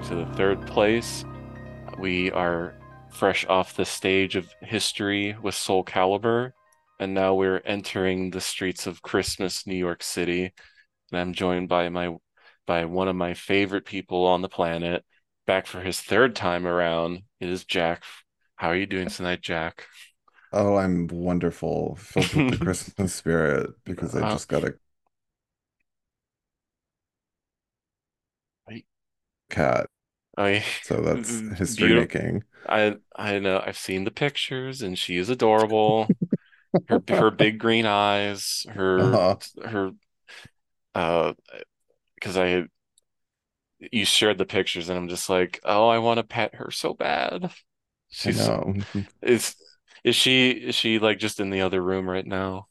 back to the third place. We are fresh off the stage of history with Soul Calibur, and now we're entering the streets of Christmas, New York City. And I'm joined by my by one of my favorite people on the planet, back for his third time around. It is Jack. How are you doing tonight, Jack? Oh, I'm wonderful, filled with the Christmas spirit because I Uh, just got a cat. I, So that's history beautiful. making. I, I know. I've seen the pictures, and she is adorable. Her, her big green eyes, her, Uh-huh. her, uh, because I, you shared the pictures, and I'm just like, oh, I want to pet her so bad. I She's, know. is, is she, is she like just in the other room right now?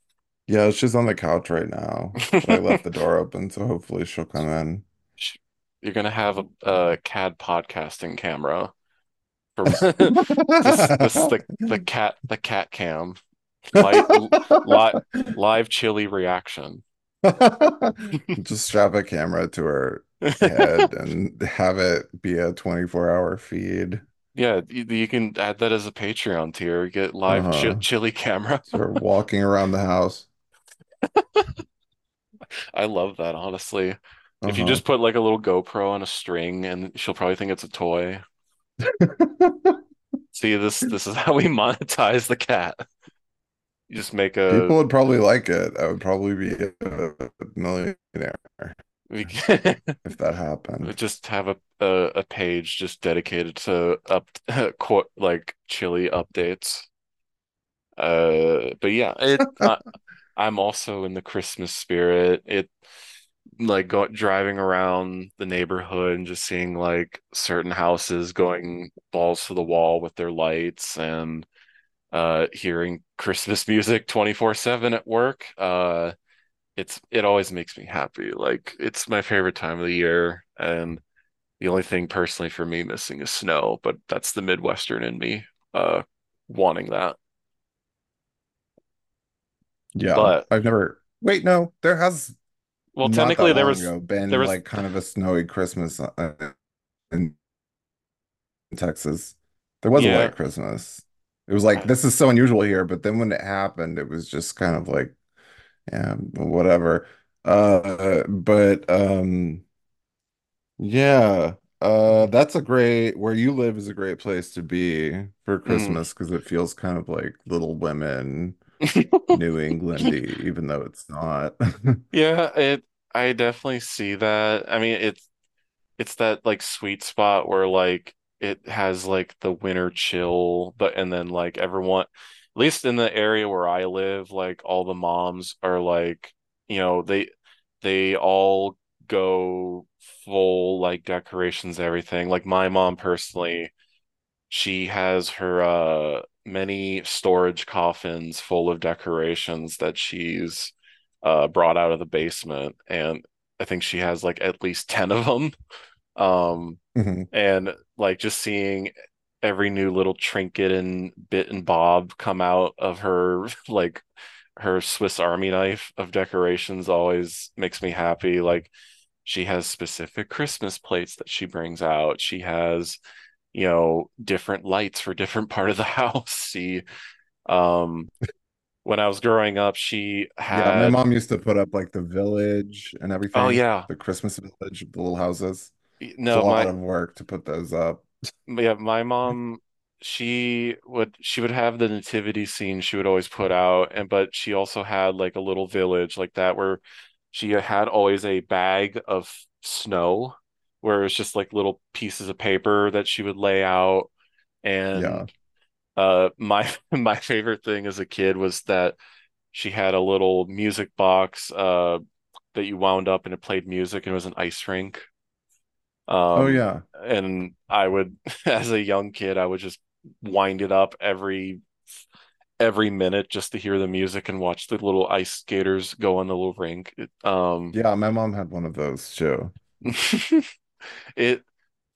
Yeah, she's on the couch right now, I left the door open, so hopefully she'll come in. You're gonna have a, a CAD podcasting camera for this, this the the cat the cat cam, live live chili reaction. Just strap a camera to her head and have it be a 24 hour feed. Yeah, you, you can add that as a Patreon tier. Get live Uh-huh. chili camera. We're walking around the house. I love that, honestly. If you Uh-huh. just put like a little GoPro on a string, and she'll probably think it's a toy. See, this this is how we monetize the cat. You just make a People would probably like it. I would probably be a millionaire if that happened. just have a, a a page just dedicated to up quote like chili updates. Uh, but yeah, it uh, I'm also in the Christmas spirit. It like go driving around the neighborhood and just seeing like certain houses going balls to the wall with their lights and uh hearing Christmas music 24/7 at work. Uh it's it always makes me happy. Like it's my favorite time of the year and the only thing personally for me missing is snow, but that's the Midwestern in me uh wanting that. Yeah. But I've never, wait, no, there has well not technically there was ago there been was like kind of a snowy Christmas uh, in Texas. There was a yeah white Christmas. It was like, this is so unusual here. But then when it happened, it was just kind of like, yeah, whatever. Uh, but um, Yeah, uh, that's a great, where you live is a great place to be for mm. Christmas because it feels kind of like Little Women, New Englandy, even though it's not. Yeah, it I definitely see that. I mean, it's it's that like sweet spot where like it has like the winter chill, but and then like everyone, at least in the area where I live, like all the moms are like, you know, they they all go full like decorations, everything. Like my mom personally, she has her uh many storage coffins full of decorations that she's uh brought out of the basement and I think she has like at least 10 of them. Um Mhm. and like just seeing every new little trinket and bit and bob come out of her like her Swiss Army knife of decorations always makes me happy. Like she has specific Christmas plates that she brings out. She has you know, different lights for different part of the house. She, um, when I was growing up, she had Yeah, my mom used to put up like the village and everything. oh yeah, the Christmas village, the little houses. It's a no, lot of work to put those up. yeah, my mom, she would, she would have the nativity scene she would always put out, and but she also had like a little village like that where she had always a bag of snow, where it's just like little pieces of paper that she would lay out, Yeah. and uh, my my favorite thing as a kid was that she had a little music box uh that you wound up and it played music and it was an ice rink. Oh Um, yeah. and I would, as a young kid, I would just wind it up every every minute just to hear the music and watch the little ice skaters go on the little rink. It, um, Yeah, my mom had one of those too. it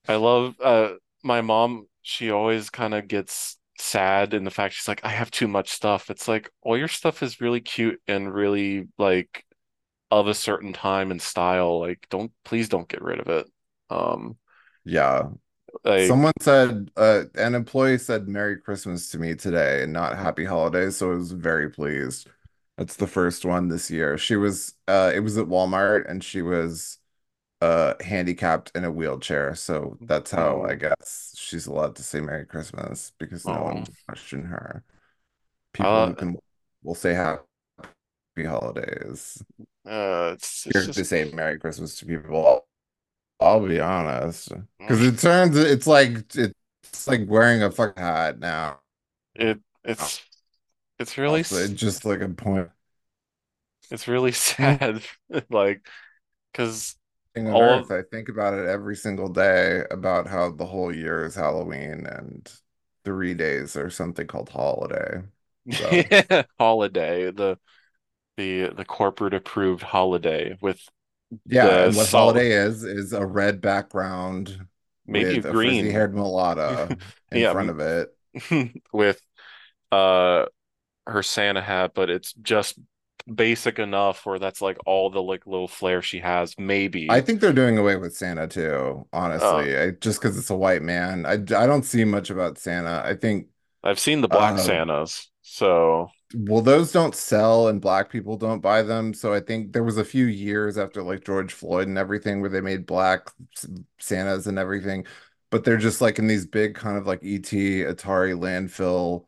I love uh my mom, she always kind of gets sad in the fact she's like, I have too much stuff. It's like all your stuff is really cute and really like of a certain time and style. Like, don't please don't get rid of it. Um, Yeah. like Someone said, uh, an employee said Merry Christmas to me today and not Happy Holidays, so I was very pleased. That's the first one this year. She was, uh, it was at Walmart and she was, uh, handicapped in a wheelchair. So that's how I oh guess she's allowed to say Merry Christmas because no one oh will question her. People uh, can will say Happy Holidays. uh it's it's Scared to say Merry Christmas to people. I'll be honest, because it turns it's like it's like wearing a fuck hat now. it it's it's really Also, it's just like a point it's really sad like because on all earth. of I think about it every single day about how the whole year is Halloween and three days or something called holiday. So holiday the the the corporate approved holiday with yeah, what holiday is is a red background maybe with a frizzy green haired mulatto in yeah front of it. with uh her Santa hat but it's just basic enough where that's like all the like little flair she has maybe I think they're doing away with Santa too, uh honestly. I, just because it's a white man. I, I don't see much about Santa. I think I've seen the Black uh Santas so well those don't sell and black people don't buy them. So I think there was a few years after like George Floyd and everything where they made black Santas and everything, but they're just like in these big kind of like ET Atari landfill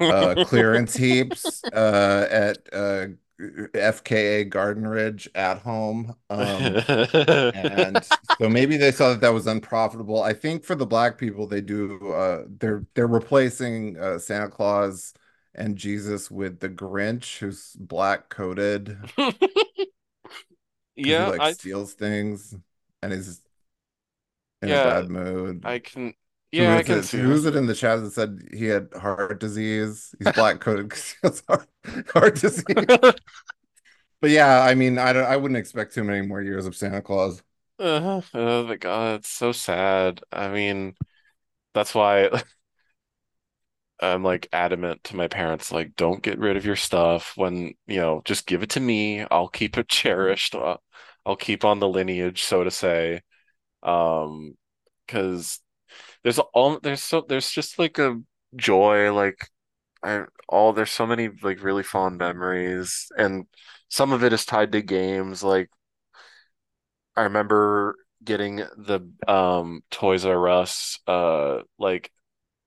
uh clearance heaps uh at uh FKA Garden Ridge at home. Um And so maybe they saw that that was unprofitable. I think for the black people, they do uh they're they're replacing uh, Santa Claus and Jesus with the Grinch, who's black coated because he yeah like I steals things and is in a bad mood. I can Who yeah I can it? see Who is it in the chat that said he had heart disease? He's black coated because he has heart, heart disease. But yeah, I mean, I don't I wouldn't expect too many more years of Santa Claus. uh, oh my God it's so sad I mean that's why I'm like adamant to my parents, like, don't get rid of your stuff when, you know, just give it to me. I'll keep it cherished. I'll keep on the lineage, so to say. Um, because there's all there's so there's just like a joy, like I all there's so many like really fond memories, and some of it is tied to games. Like I remember getting the um Toys R Us uh like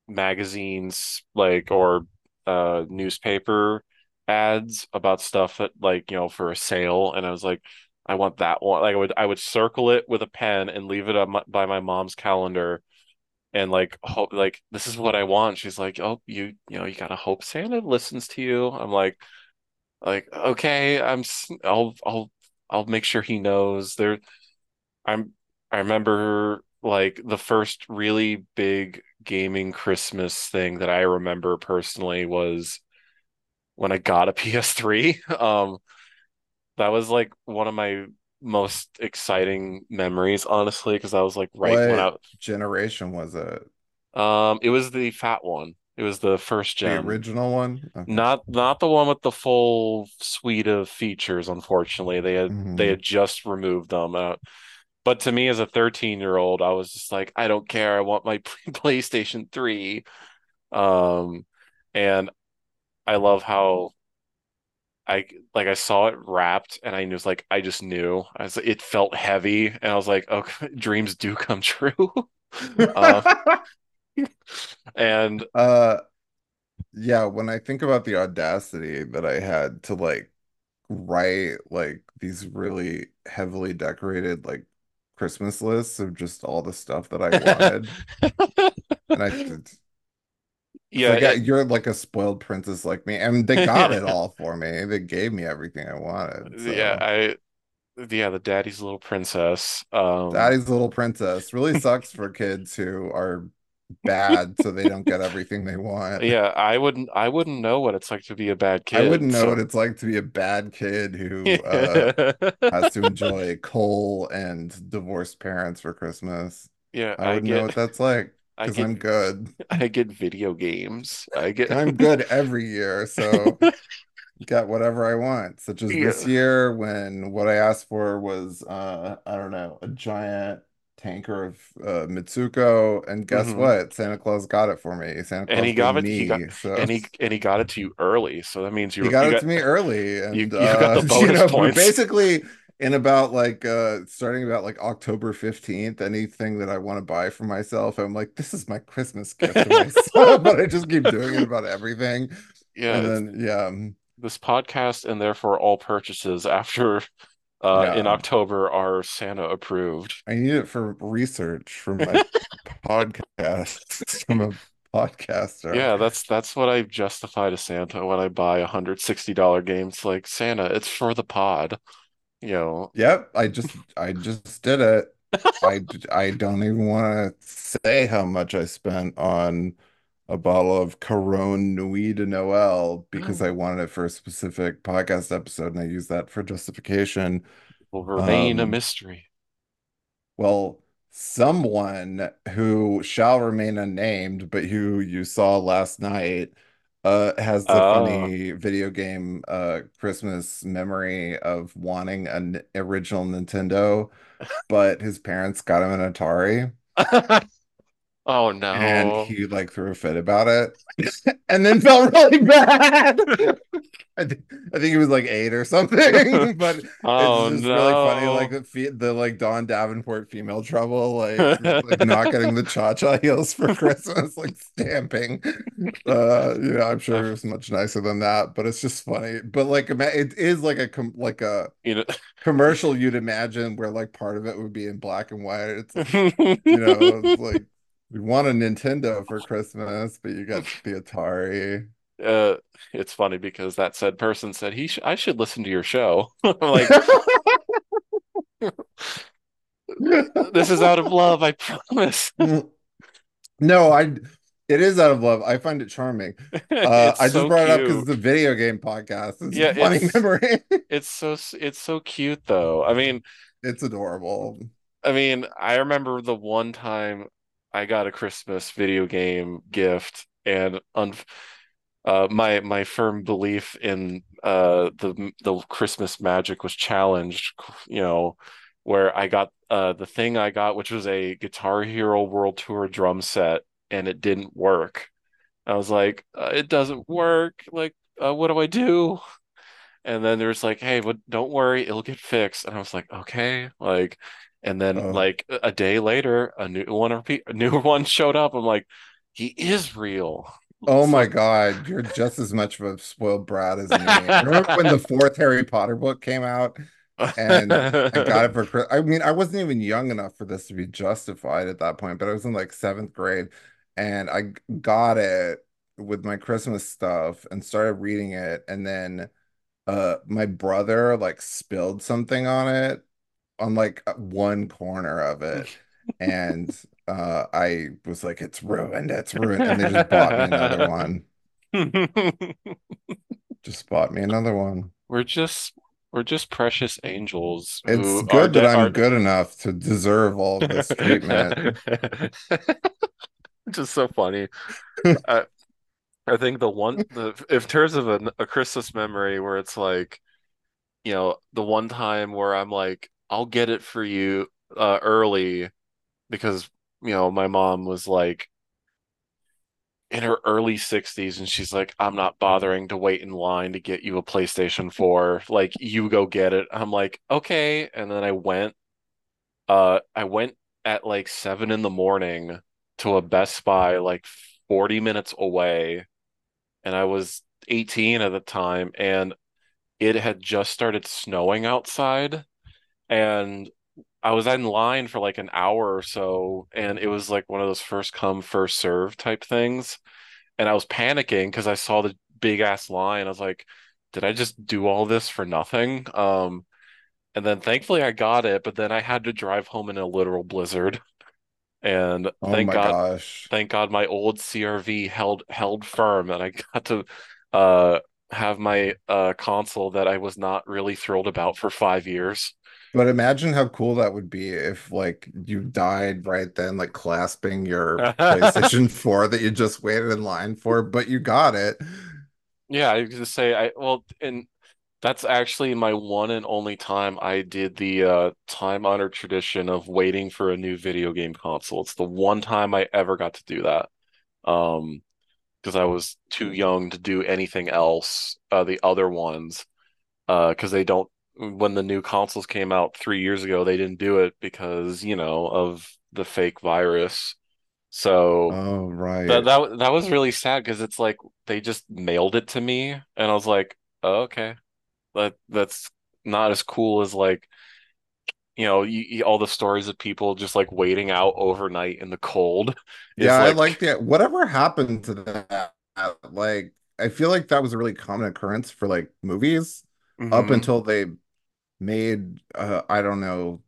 magazines like or uh newspaper ads about stuff that like you know for a sale and I was like I want that one like I would I would circle it with a pen and leave it up my, by my mom's calendar and like hope like this is what I want. She's like oh you you know you gotta hope Santa listens to you. I'm like like okay I'm I'll I'll I'll make sure he knows. There I'm I remember like the first really big gaming Christmas thing that I remember personally was when I got a PS3. Um, that was like one of my most exciting memories, honestly, because I was like right when What I generation was it? um it was the fat one. It was the first gen, The original one? Okay. Not not the one with the full suite of features, unfortunately. They had they hmm had just removed them. Uh, But to me, as a 13 year old, I was just like, I don't care. I want my PlayStation 3. Um, and I love how I like I saw it wrapped and I was like, I just knew. I was, it felt heavy, and I was like, okay, dreams do come true. Uh, and Uh yeah, when I think about the audacity that I had to like write like these really heavily decorated like Christmas lists of just all the stuff that I wanted. And I yeah, like it, you're like a spoiled princess like me. and they got it all for me. They gave me everything I wanted. yeah, I yeah, the daddy's little princess. Um, Daddy's Little Princess really sucks for kids who are bad so they don't get everything they want. yeah, I wouldn't I wouldn't know what it's like to be a bad kid. I wouldn't know what it's like to be a bad kid who uh has to enjoy coal and divorced parents for Christmas. Yeah, I I wouldn't know get what that's like because get I'm good. I get video games. I get I'm good every year. So get whatever I want, such as this year when what I asked for was uh I don't know, a giant tanker of uh Mitsouko, and guess hmm what? Santa Claus got it for me. Santa And Claus he got it. He got me. So and he and he got it to you early. So that means he you got you it got to me early you and you got the uh you bonus know, points. basically in about like uh starting about like October 15th, anything that I want to buy for myself, I'm like, this is my Christmas gift to myself, but I just keep doing it about everything. Yeah, And then yeah, um, this podcast and therefore all purchases after uh in. October are Santa approved. I need it for research for my podcast from a podcaster. Yeah, that's that's what I justify to Santa when I buy a hundred sixty dollar games. Like Santa, it's for the pod, you know. Yep, I just I just did it. I I don't even want to say how much I spent on a bottle of Caron Nuit de Noël because I wanted it for a specific podcast episode and I used that for justification. Will remain a Um, mystery. Well, someone who shall remain unnamed, but who you saw last night, uh, has the Uh funny video game uh Christmas memory of wanting an original Nintendo, but his parents got him an Atari, Oh no. and he like threw a fit about it, and then felt really bad. I think I think he was like eight or something, but it's Oh just really funny, like the fe the like Dawn Davenport female trouble, like like not getting the cha-cha heels for Christmas, like stamping. Uh, you know, I'm sure it was much nicer than that, but it's just funny. But like, it is like a com like a You know, commercial you'd imagine where like part of it would be in black and white. It's like, you know, it's like we want a Nintendo for Christmas, but you got the Atari. uh, it's funny because that said person said he sh I should listen to your show. I'm like, this is out of love, I promise. No, I it is out of love. I find it charming. Uh, I just so brought it up because it's a video game podcast. It's a Yeah, funny it's memory. it's so it's so cute though. I mean, It's adorable. I mean, I remember the one time I got a Christmas video game gift and un uh my my firm belief in uh the the Christmas magic was challenged, you know, where I got uh the thing I got which was a Guitar Hero World Tour drum set and it didn't work. I was like, uh, it doesn't work. Like, uh, what do I do? And then there's like, hey, but don't worry, it'll get fixed. And I was like, okay, like, and then Uh, like a day later, a new one, repeat, a new one showed up. I'm like, he is real. oh my God, you're just as much of a spoiled brat as me. Remember when the fourth Harry Potter book came out and I got it for? I mean, I wasn't even young enough for this to be justified at that point, but I was in like seventh grade and I got it with my Christmas stuff and started reading it. And then uh my brother like spilled something on it on like uh, one corner of it and uh I was like it's ruined it's ruined and they just bought me another one. Just bought me another one. We're just we're just precious angels it's good that de I'm are good enough to deserve all this treatment. Just so funny. I I think the one the in terms of a, a Christmas memory where it's like you know, the one time where I'm like, I'll get it for you uh early because, you know, my mom was like in her early 60s and she's like, I'm not bothering to wait in line to get you a PlayStation 4. Like, you go get it. I'm like, okay. And then I went, uh, I went at like seven in the morning to a Best Buy like 40 minutes away, and I was 18 at the time, and it had just started snowing outside. And I was in line for like an hour or so, and it was like one of those first come, first serve type things. And I was panicking because I saw the big ass line. I was like, did I just do all this for nothing? Um, and then thankfully I got it, but then I had to drive home in a literal blizzard. And oh thank God, gosh thank God my old CRV held held firm and I got to uh have my uh console that I was not really thrilled about for five years. But imagine how cool that would be if like you died right then like clasping your PlayStation 4 that you just waited in line for but you got it Yeah, I was just say I well, and that's actually my one and only time I did the uh time-honored tradition of waiting for a new video game console. It's the one time I ever got to do that. Um, because I was too young to do anything else. Uh, the other ones, uh, because they don't. When the new consoles came out three years ago, they didn't do it because, you know, of the fake virus. So Oh, right. that that that was really sad because it's like they just mailed it to me, and I was like, oh, okay, that that's not as cool as like you know you, you- all the stories of people just like waiting out overnight in the cold Yeah, is I like, like that. Whatever happened to that? Like, I feel like that was a really common occurrence for like movies up hmm until they made, uh, I don't know,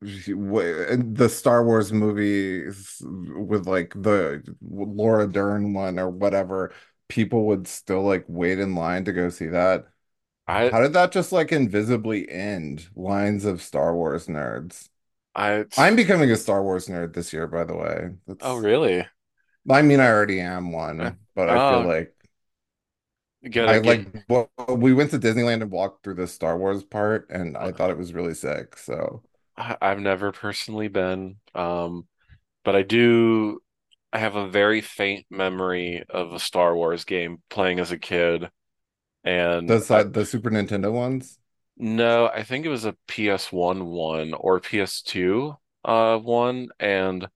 the Star Wars movies with like the Laura Dern one or whatever. People would still like wait in line to go see that. I How did that just like invisibly end lines of Star Wars nerds? I I'm becoming a Star Wars nerd this year, by the way. oh really? I mean, I already am one, but I feel Oh, like gotta I like well, we went to Disneyland and walked through the Star Wars part, and I thought it was really sick. So I- I've never personally been, um, but I do. I have a very faint memory of a Star Wars game playing as a kid, and the side the Super Nintendo ones. no, I think it was a PS1 one or PS2 uh one, and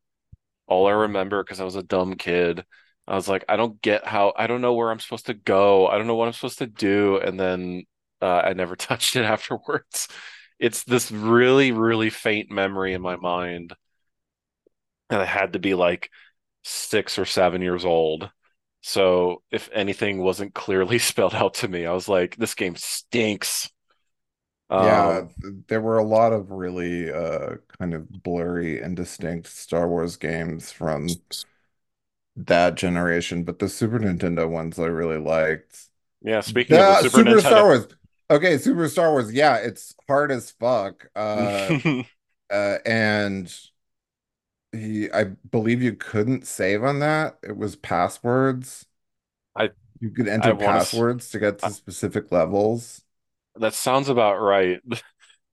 all I remember because I was a dumb kid, I was like, I don't get how, I don't know where I'm supposed to go, I don't know what I'm supposed to do, and then uh, I never touched it afterwards. It's this really, really faint memory in my mind, and I had to be like six or seven years old. So if anything wasn't clearly spelled out to me, I was like, this game stinks. Yeah, Um, there were a lot of really uh kind of blurry and distinct Star Wars games from that generation, but the Super Nintendo ones I really liked. yeah, speaking of the Super Super Star Wars. Okay, Super Star Wars. Yeah, it's hard as fuck. Uh, uh, and he, I believe you couldn't save on that. It was passwords. I You could I enter passwords to get to specific levels. That sounds about right.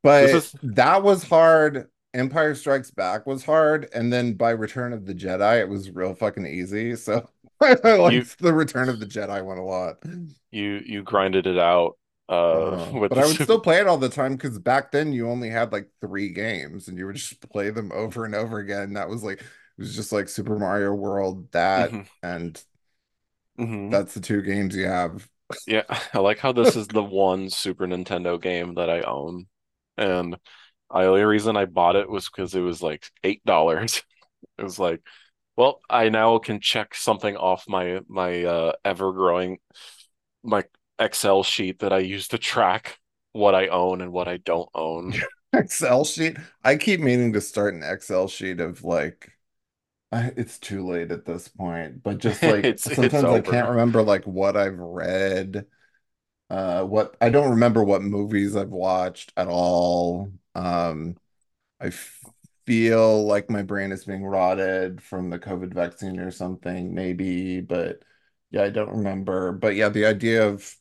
But is that was hard. Empire Strikes Back was hard, and then by Return of the Jedi, it was real fucking easy. So I you liked the Return of the Jedi one a lot. you you grinded it out uh Uh, but the I would still play it all the time because back then you only had like three games and you would just play them over and over again. That was like it was just like Super Mario World, that, hmm and hmm that's the two games you have. Yeah, I like how this is the one Super Nintendo game that I own. And the only reason I bought it was because it was like eight dollars. It was like, well, I now can check something off my my uh ever-growing my Excel sheet that I use to track what I own and what I don't own. Excel sheet. I keep meaning to start an Excel sheet of like I, it's too late at this point, but just like It's it's sometimes I can't remember like what I've read, uh what I don't remember what movies I've watched at all. Um I feel like my brain is being rotted from the COVID vaccine or something, maybe, but yeah, I don't remember. But yeah, the idea of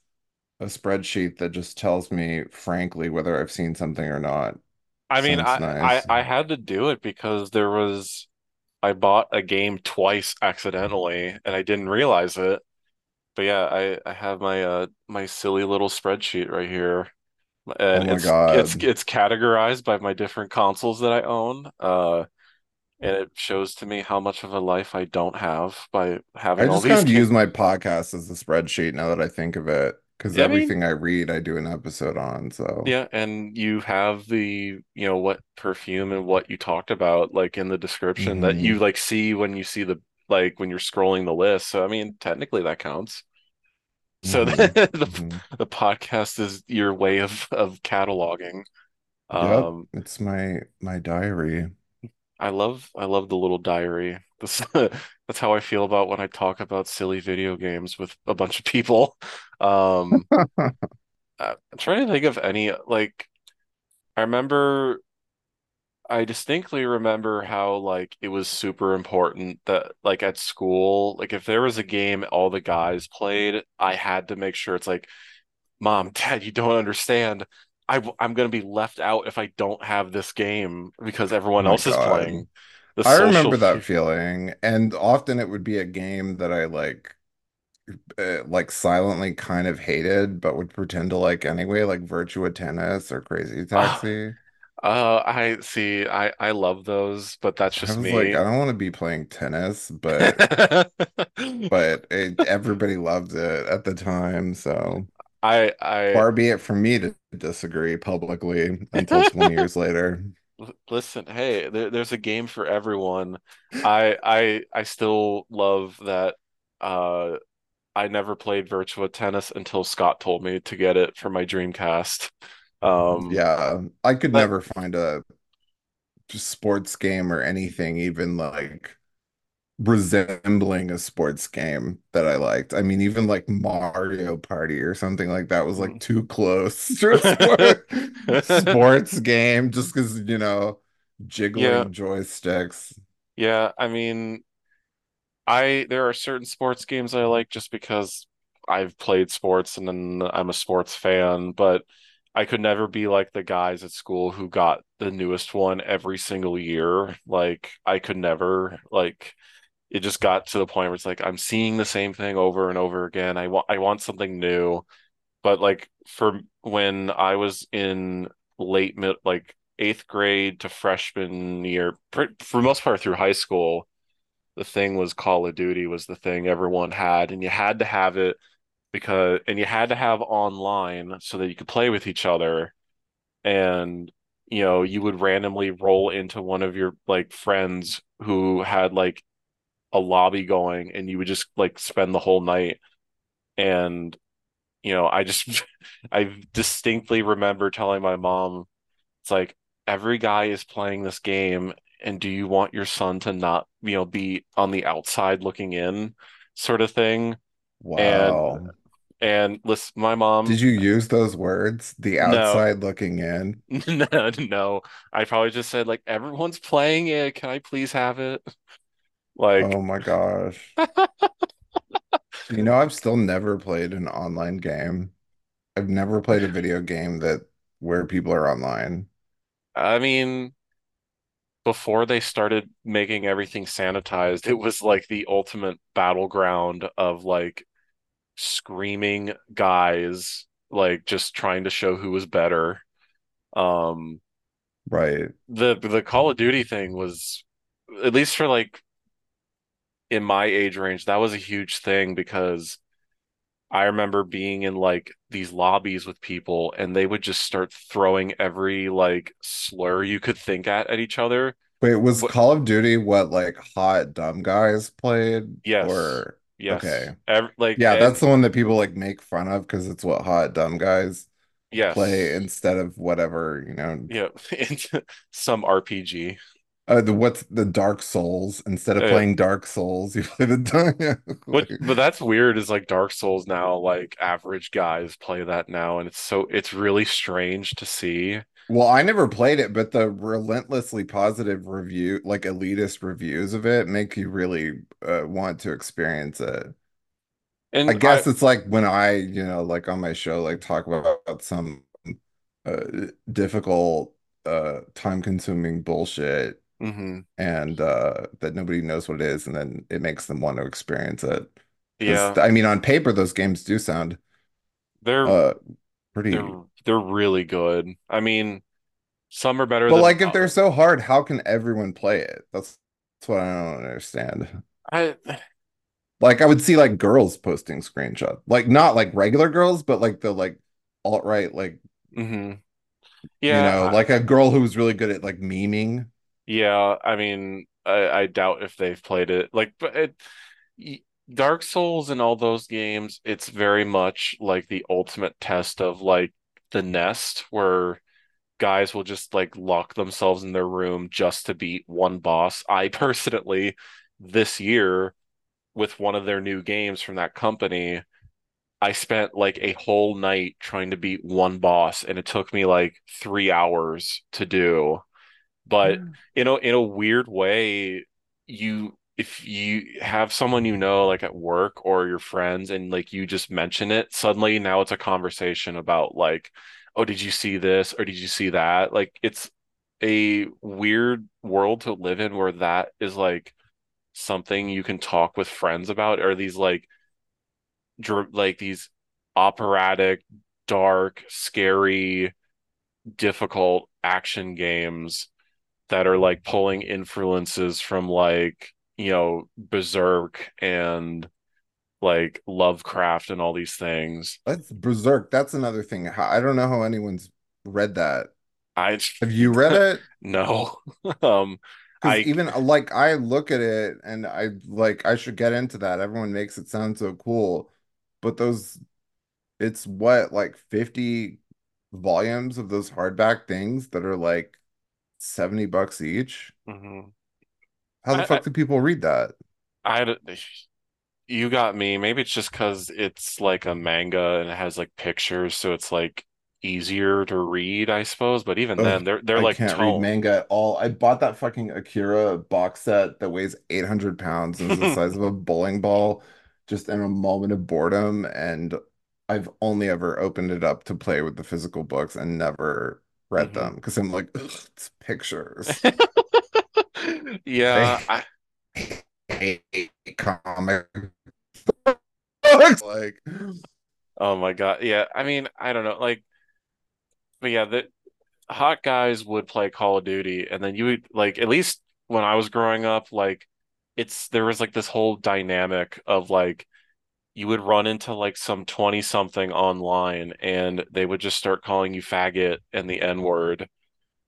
a spreadsheet that just tells me, frankly, whether I've seen something or not I mean, I, I nice. I had to do it because there was I bought a game twice accidentally and I didn't realize it. But yeah, I I have my uh my silly little spreadsheet right here, and my it's it's God. it's categorized by my different consoles that I own. Uh, and it shows to me how much of a life I don't have by I having all just these kind of games. use my podcast as a spreadsheet now that I think of it, because I mean, everything I read, I do an episode on. So, yeah, and you have the, you know, what perfume and what you talked about, like in the description that you hmm like see when you see the like when you're scrolling the list. So I mean, technically that counts. So hmm the hmm the podcast is your way of of cataloging. Yep, Um, it's my my diary. I love I love the little diary. This that's how I feel about when I talk about silly video games with a bunch of people. Um, I'm trying to think of any like I remember I distinctly remember how like it was super important that like at school, like if there was a game all the guys played, I had to make sure it's like, Mom, Dad, you don't understand. I I'm gonna be left out if I don't have this game because Oh everyone my else is playing. The I remember that feeling, and often it would be a game that I like uh, like silently kind of hated, but would pretend to like anyway, like Virtua Tennis or Crazy Oh, Taxi. Uh, I see. I I love those, but that's I just like, me. I don't want to be playing tennis, but but it, everybody loved it at the time, so I I far be it from me to disagree publicly until 20 years later. Listen, hey, there, there's a game for everyone. I I I still love that uh I never played Virtua Tennis until Scott told me to get it for my Dreamcast. Um Yeah, I could but never find a sports game or anything even like resembling a sports game that I liked. I mean, even like Mario Party or something like that was like too close to a sport sports game just because, you know, yeah, jiggling joysticks. yeah, I mean I there are certain sports games I like just because I've played sports and then I'm a sports fan, but I could never be like the guys at school who got the newest one every single year. Like I could never like it just got to the point where it's like I'm seeing the same thing over and over again. I want I want something new. But like for when I was in late mid like eighth grade to freshman year, for, for most part through high school the thing was Call of Duty was the thing everyone had, and you had to have it because, and you had to have online so that you could play with each other. And, you know, you would randomly roll into one of your like friends who had like a lobby going, and you would just like spend the whole night. And, you know, I just, I distinctly remember telling my mom, it's like every guy is playing this game, and do you want your son to not, you know, be on the outside looking in, sort of thing? Wow. and listen, my mom, Did you use those words? The no, outside looking in. no, no. I probably just said like everyone's playing it. Can I please have it? Like, Oh my gosh. You know, I've still never played an online game. I've never played a video game that where people are online. I mean, before they started making everything sanitized, it was like the ultimate battleground of like screaming guys, like just trying to show who was better. Um, Right. the the Call of Duty thing was, at least for like in my age range, that was a huge thing because I remember being in like these lobbies with people and they would just start throwing every like slur you could think at at each other. Wait, was Call of Duty what like hot dumb guys played? yes, Or yes, okay. Ev like Yeah, that's the one that people like make fun of because it's what hot dumb guys play instead of whatever, you know. yeah, some RPG. Uh, the what's the Dark Souls instead of Uh, playing Dark Souls, you play the What, like, but that's weird is like Dark Souls now, like average guys play that now, and it's so it's really strange to see. Well, I never played it, but the relentlessly positive review, like elitist reviews of it, make you really uh, want to experience it. I And I, guess it's like when I, you know, like on my show, like talk about some uh, difficult, uh, time-consuming bullshit, mhm, and uh, that nobody knows what it is, and then it makes them want to experience it. Yeah, I mean, on paper, those games do sound they're uh pretty. they're they're really good. I mean, some are better But than like, if they're so hard, how can everyone play it? That's that's what I don't understand. I. Like, I would see like girls posting screenshots, like not like regular girls, but like the like alt-right, like mhm. you know, like a girl who was really good at like memeing. yeah. I mean, I, I doubt if they've played it. Like, but it, Dark Souls and all those games, it's very much like the ultimate test of like the nest, where guys will just like lock themselves in their room just to beat one boss. I personally, this year, with one of their new games from that company, I spent like a whole night trying to beat one boss, and it took me like three hours to do. but hmm. in a in a weird way, you if you have someone you know like at work or your friends and like you just mention it, suddenly now it's a conversation about like, oh, did you see this or did you see that? Like it's a weird world to live in where that is like something you can talk with friends about or these like dr like these operatic, dark, scary, difficult action games that are like pulling influences from like, you know, Berserk and like Lovecraft and all these things. That's Berserk. That's another thing. I don't know how anyone's read that. I Have you read it? no. Um I even like I look at it and I like I should get into that. Everyone makes it sound so cool, but those it's what like 50 volumes of those hardback things that are like 70 bucks each. mhm. How the I fuck do people read that? I, you got me. Maybe it's just because it's like a manga and it has like pictures, so it's like easier to read, I suppose. But even Ugh, then, they're they're I like can't read manga at all. I bought that fucking Akira box set that weighs 800 pounds and is the size of a bowling ball just in a moment of boredom. And I've only ever opened it up to play with the physical books and never read hmm them because I'm like, it's pictures. Yeah, I hate comic books. Like, oh my God. Yeah, I mean, I don't know. Like, but yeah, the hot guys would play Call of Duty, and then you would like at least when I was growing up, like it's there was like this whole dynamic of like you would run into like some 20 something online and they would just start calling you faggot and the N word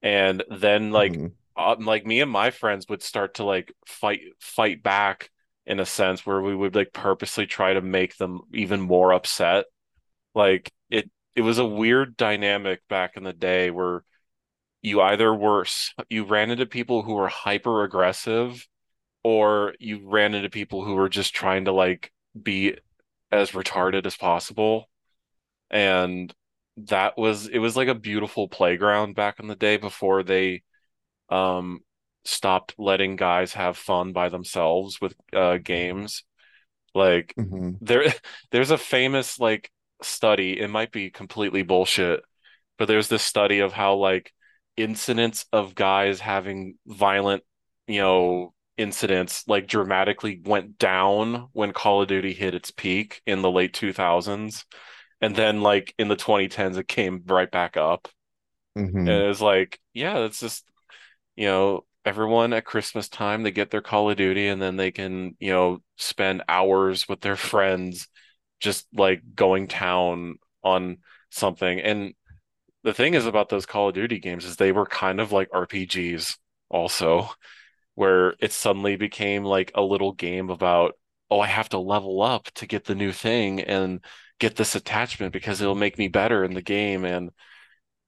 and then like mhm, uh, like me and my friends would start to like fight fight back in a sense where we would like purposely try to make them even more upset. Like it it was a weird dynamic back in the day where you either were you ran into people who were hyper aggressive or you ran into people who were just trying to like be as retarded as possible. And that was it was like a beautiful playground back in the day before they um stopped letting guys have fun by themselves with uh games. Like mhm. there there's a famous like study it might be completely bullshit but there's this study of how like incidents of guys having violent you know incidents like dramatically went down when Call of Duty hit its peak in the late 2000s and then like in the 2010s it came right back up. And hmm it was like yeah that's just you know, everyone at Christmas time, they get their Call of Duty and then they can, you know, spend hours with their friends just like going town on something. And the thing is about those Call of Duty games is they were kind of like RPGs also, where it suddenly became like a little game about, oh, I have to level up to get the new thing and get this attachment because it'll make me better in the game. And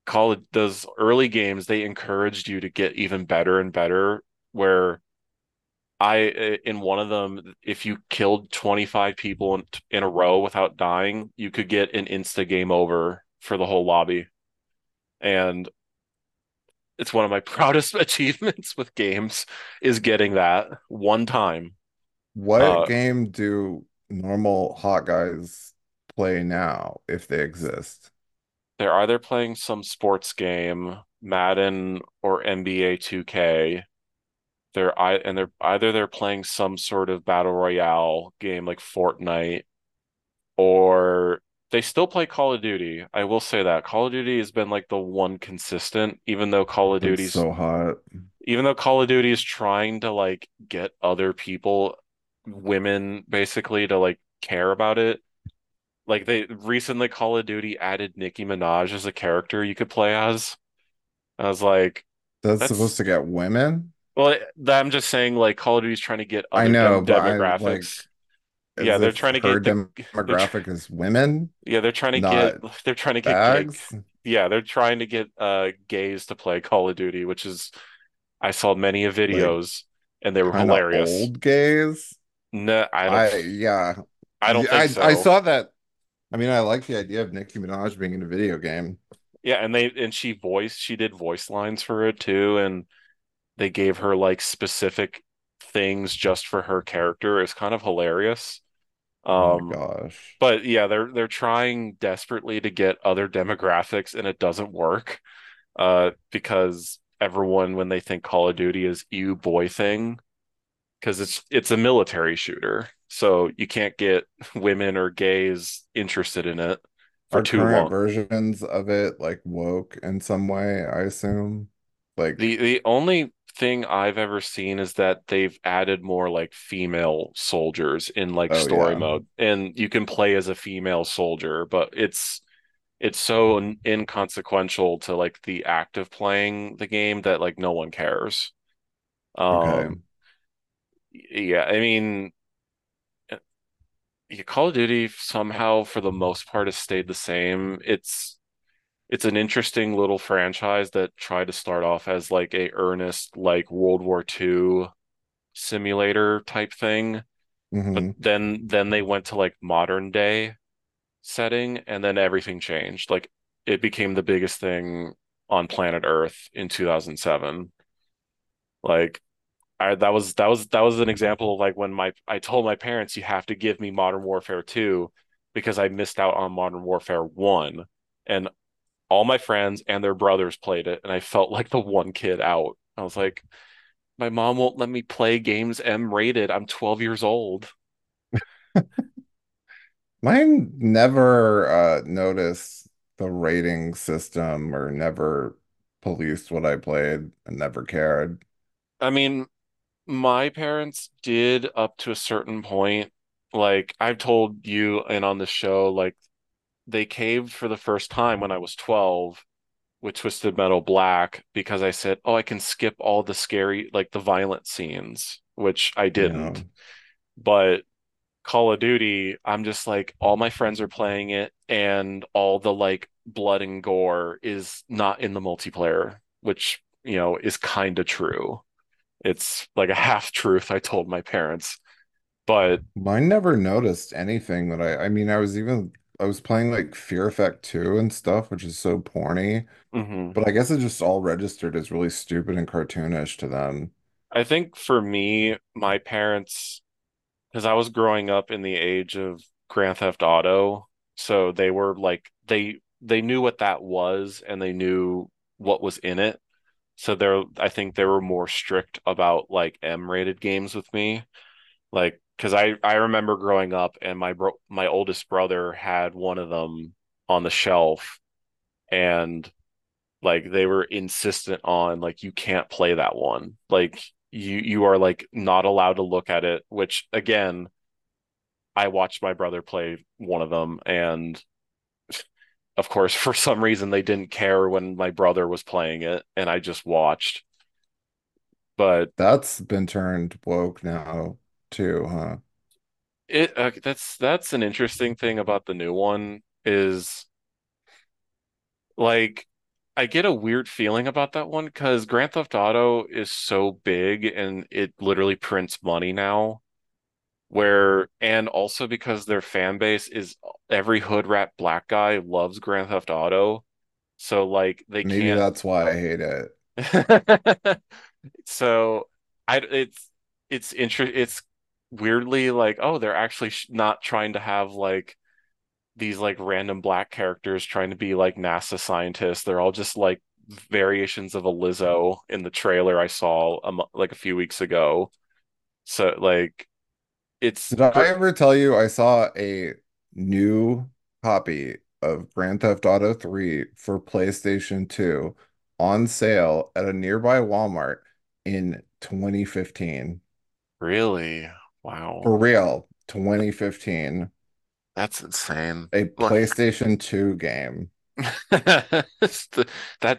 Call those early games, they encouraged you to get even better and better. Where I, in one of them, if you killed 25 people in, in a row without dying, you could get an insta game over for the whole lobby. And it's one of my proudest achievements with games is getting that one time. What Uh, game do normal hot guys play now, if they exist? They're either playing some sports game, Madden or NBA 2K, they're I and they're either they're playing some sort of battle royale game like Fortnite or they still play Call of Duty. I will say that Call of Duty has been like the one consistent, even though Call of Duty's so hot. even though Call of Duty is trying to like get other people, women basically to like care about it. Like they recently Call of Duty added Nicki Minaj as a character you could play as. I was like, That's supposed to get women? well, I'm just saying like Call of Duty's trying to get I know, dem but I like demographics Yeah, they're trying to get the demographic is women, yeah, they're trying to get they're trying to get. Yeah, they're trying to get uh gays to play Call of Duty, which is I saw many of Like videos and they were hilarious. old gays. No, I don't I yeah. I don't I I saw that. I mean, I like the idea of Nicki Minaj being in a video game. Yeah, and they and she voiced she did voice lines for it too, and they gave her like specific things just for her character It's kind of hilarious. Oh Um, gosh. but yeah, they're they're trying desperately to get other demographics and it doesn't work. Uh, because everyone when they think Call of Duty is you boy thing, because it's it's a military shooter. So you can't get women or gays interested in it for Are too long. versions of it like woke in some way, I assume? Like, The the only thing I've ever seen is that they've added more like female soldiers in like oh story yeah. mode, and you can play as a female soldier, but it's it's so in- inconsequential to like the act of playing the game that like no one cares. Okay. Um, Yeah, I mean, yeah, Call of Duty somehow for the most part has stayed the same. It's it's an interesting little franchise that tried to start off as like a earnest like World War II simulator type thing, but hmm then then they went to like modern day setting and then everything changed. Like it became the biggest thing on planet Earth in 2007. Like I that was that was that was an example of like when my I told my parents you have to give me Modern Warfare 2 because I missed out on Modern Warfare 1 and all my friends and their brothers played it and I felt like the one kid out. I was like my mom won't let me play games M rated. I'm 12 years old. Mine never uh noticed the rating system or never policed what I played and never cared. I mean, my parents did up to a certain point. Like I've told you and on the show, like they caved for the first time when I was 12 with Twisted Metal Black because I said, "Oh, I can skip all the scary, like the violent scenes," which I didn't. But Call of Duty, I'm just like all my friends are playing it and all the like blood and gore is not in the multiplayer, which, you know, is kind of true. It's like a half truth I told my parents. But Mine never noticed anything that I I mean I was even I was playing like Fear Effect 2 and stuff, which is so porny, mhm. but I guess it just all registered as really stupid and cartoonish to them. I think for me, my parents because I was growing up in the age of Grand Theft Auto, so they were like they they knew what that was and they knew what was in it. So they're I think they were more strict about like M-rated games with me. Like because I I remember growing up and my bro my oldest brother had one of them on the shelf and like they were insistent on like you can't play that one. Like you you are like not allowed to look at it, which again I watched my brother play one of them, and of course, for some reason, they didn't care when my brother was playing it, and I just watched. But That's been turned woke now too, huh? it uh, that's that's an interesting thing about the new one is like I get a weird feeling about that one because Grand Theft Auto is so big and it literally prints money now. Where and also because their fan base is every hood rat black guy loves Grand Theft Auto. So like they Maybe can't that's why I hate it. So I it's it's inter it's weirdly like oh they're actually sh not trying to have like these like random black characters trying to be like NASA scientists. They're all just like variations of a Lizzo in the trailer I saw um, like a few weeks ago. So like it's Did I ever tell you I saw a new copy of Grand Theft Auto 3 for PlayStation 2 on sale at a nearby Walmart in 2015? really wow For real, 2015. that's insane. A Look, PlayStation 2 game. that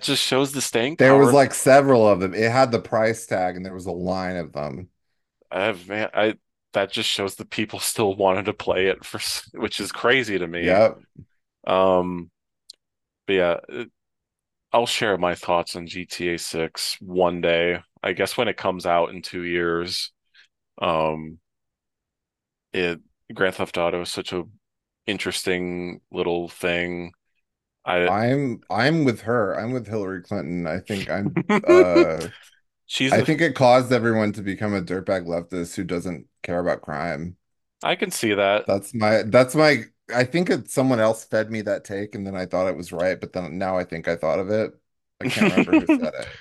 just shows the staying There was like several of them. It had the price tag and there was a line of them. I have man, I that just shows that people still wanted to play it for, which is crazy to me. Yeah. Um, but yeah, I'll share my thoughts on GTA 6 one day. I guess when it comes out in two years. Um, it Grand Theft Auto is such a interesting little thing. I I'm I'm with her. I'm with Hillary Clinton. I think I'm uh She's I think it caused everyone to become a dirtbag leftist who doesn't care about crime. I can see that. That's my that's my I think it's someone else fed me that take and then I thought it was right, but then now I think I thought of it. I can't remember who said it.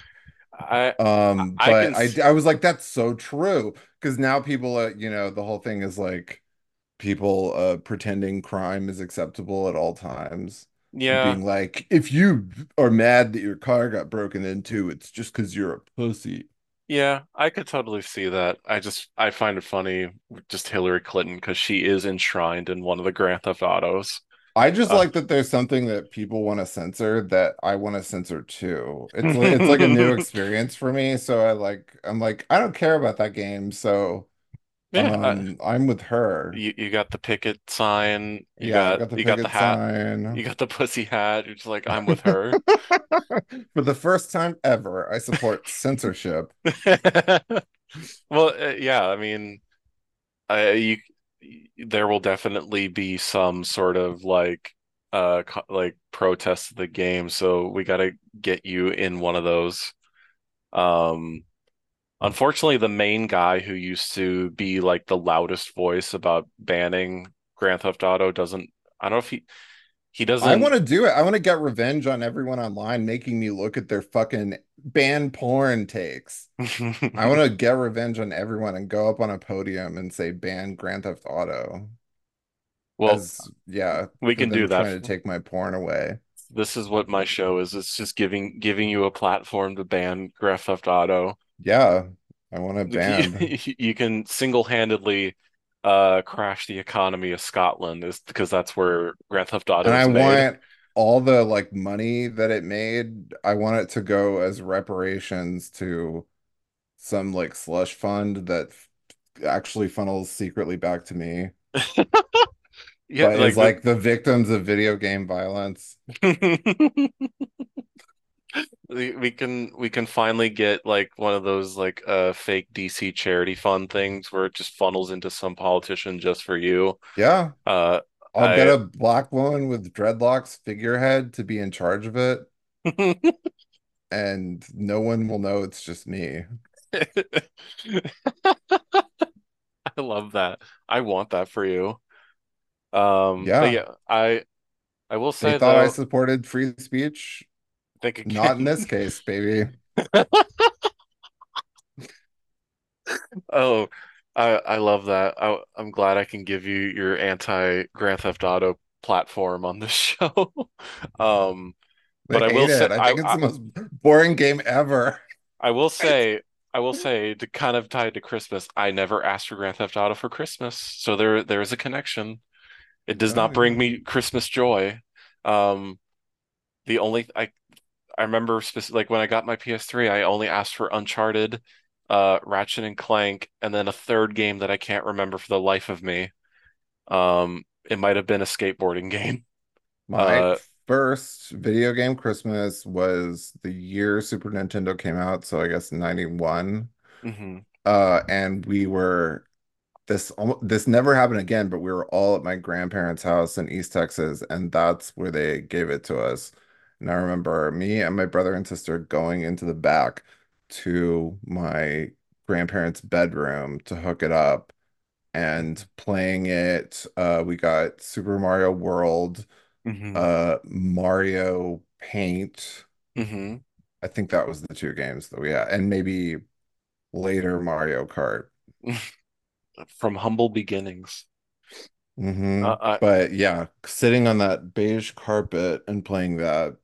I Um, I I but I s- I was like, that's so true. Because now people uh, you know, the whole thing is like people uh pretending crime is acceptable at all times. Yeah. being like, if you are mad that your car got broken into, it's just because you're a pussy. Yeah, I could totally see that. I just I find it funny just Hillary Clinton because she is enshrined in one of the Grand Theft Autos. I just Uh, like that there's something that people want to censor that I want to censor too. It's like it's like a new experience for me. So I like I'm like I don't care about that game. So yeah, uh, um I'm with her. you you got the picket sign, you Yeah, got got the you got the hat, sign. you got the pussy hat. You're just like I'm with her. For the first time ever, I support censorship. Well, uh, yeah, I mean, I you there will definitely be some sort of like uh co- like protest of the game, so we got to get you in one of those. Um Unfortunately, the main guy who used to be like the loudest voice about banning Grand Theft Auto doesn't, I don't know if he he doesn't I want to do it. I want to get revenge on everyone online making me look at their fucking ban porn takes. I want to get revenge on everyone and go up on a podium and say ban Grand Theft Auto well, as yeah, we can do that. trying to take my porn away. This is what my show is. It's just giving giving you a platform to ban Grand Theft Auto. Yeah, I want it banned. You, can single-handedly uh crash the economy of Scotland is because that's where Grand Theft Auto. And I made. want all the like money that it made, I want it to go as reparations to some like slush fund that actually funnels secretly back to me, Yeah, but like the like the victims of video game violence. We can we can finally get like one of those like uh fake DC charity fund things where it just funnels into some politician just for you. Yeah, Uh I'll get a black woman with dreadlocks figurehead to be in charge of it, and no one will know it's just me. I love that. I want that for you. Um Yeah, yeah, I I will they say thought I supported free speech. Think Not in this case, baby. Oh, I I love that. I I'm glad I can give you your anti Grand Theft Auto platform on this show. Um But I will say, it. I I, think it's I the most boring game ever. I will say, I will say, to kind of tie it to Christmas, I never asked for Grand Theft Auto for Christmas, so there there is a connection. It does Oh not bring yeah. me Christmas joy. Um, the only I I remember specific, like when I got my PS3, I only asked for Uncharted, uh, Ratchet and Clank, and then a third game that I can't remember for the life of me. Um, it might have been a skateboarding game. My Uh, first video game Christmas was the year Super Nintendo came out, so I guess 91. mhm, Uh, and we were this this never happened again, but we were all at my grandparents' house in East Texas, and that's where they gave it to us. And I remember me and my brother and sister going into the back to my grandparents' bedroom to hook it up and playing it. Uh, we got Super Mario World, mhm, uh, Mario Paint. mhm. I think that was the two games that we had, and maybe later Mario Kart. From humble beginnings. hmm Uh, But yeah, sitting on that beige carpet and playing that,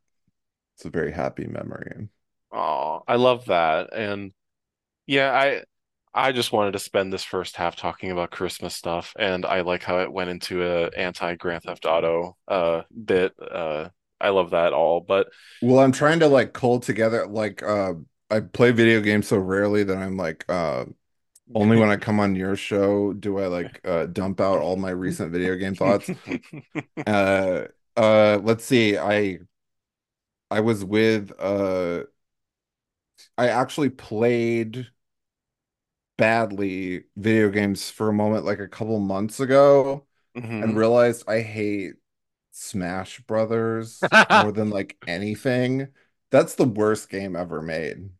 it's a very happy memory. Oh, I love that. And yeah, I I just wanted to spend this first half talking about Christmas stuff, and I like how it went into a anti Grand Theft Auto uh bit. Uh I love that all. But Well, I'm trying to like cull together like uh I play video games so rarely that I'm like uh only when I come on your show do I like uh dump out all my recent video game thoughts. Uh uh let's see. I I was with uh I actually played badly video games for a moment like a couple months ago and hmm realized I hate Smash Brothers more than like anything. That's the worst game ever made.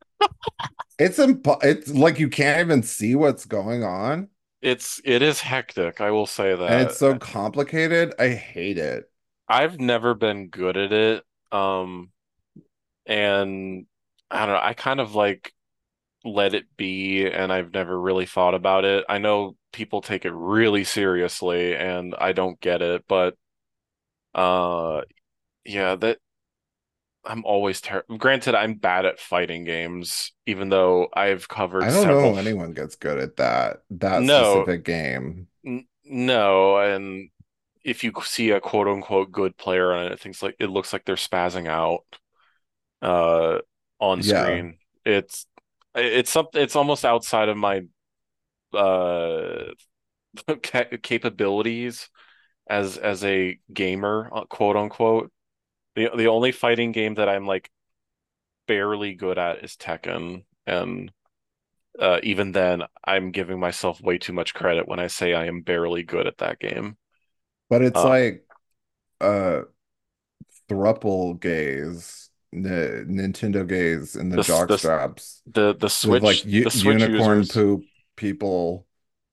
It's impo it's like you can't even see what's going on, It's it is hectic, I will say that. and it's so complicated. I hate it. I've never been good at it. Um, and I don't know, I kind of like let it be and I've never really thought about it. I know people take it really seriously and I don't get it, but uh yeah, that I'm always terrible. Granted, I'm bad at fighting games, even though I've covered I don't several. know anyone gets good at that that No, specific game. n no, and if you see a quote unquote good player on it, things like it looks like they're spazzing out uh on Yeah, screen. It's it's something it's almost outside of my uh ca capabilities as as a gamer, uh, quote unquote. The the only fighting game that I'm like barely good at is Tekken, and uh, even then, I'm giving myself way too much credit when I say I am barely good at that game. but it's Uh, like uh thruple gays, N Nintendo gays and the the jock the straps the the with like u the Switch unicorn users, poop people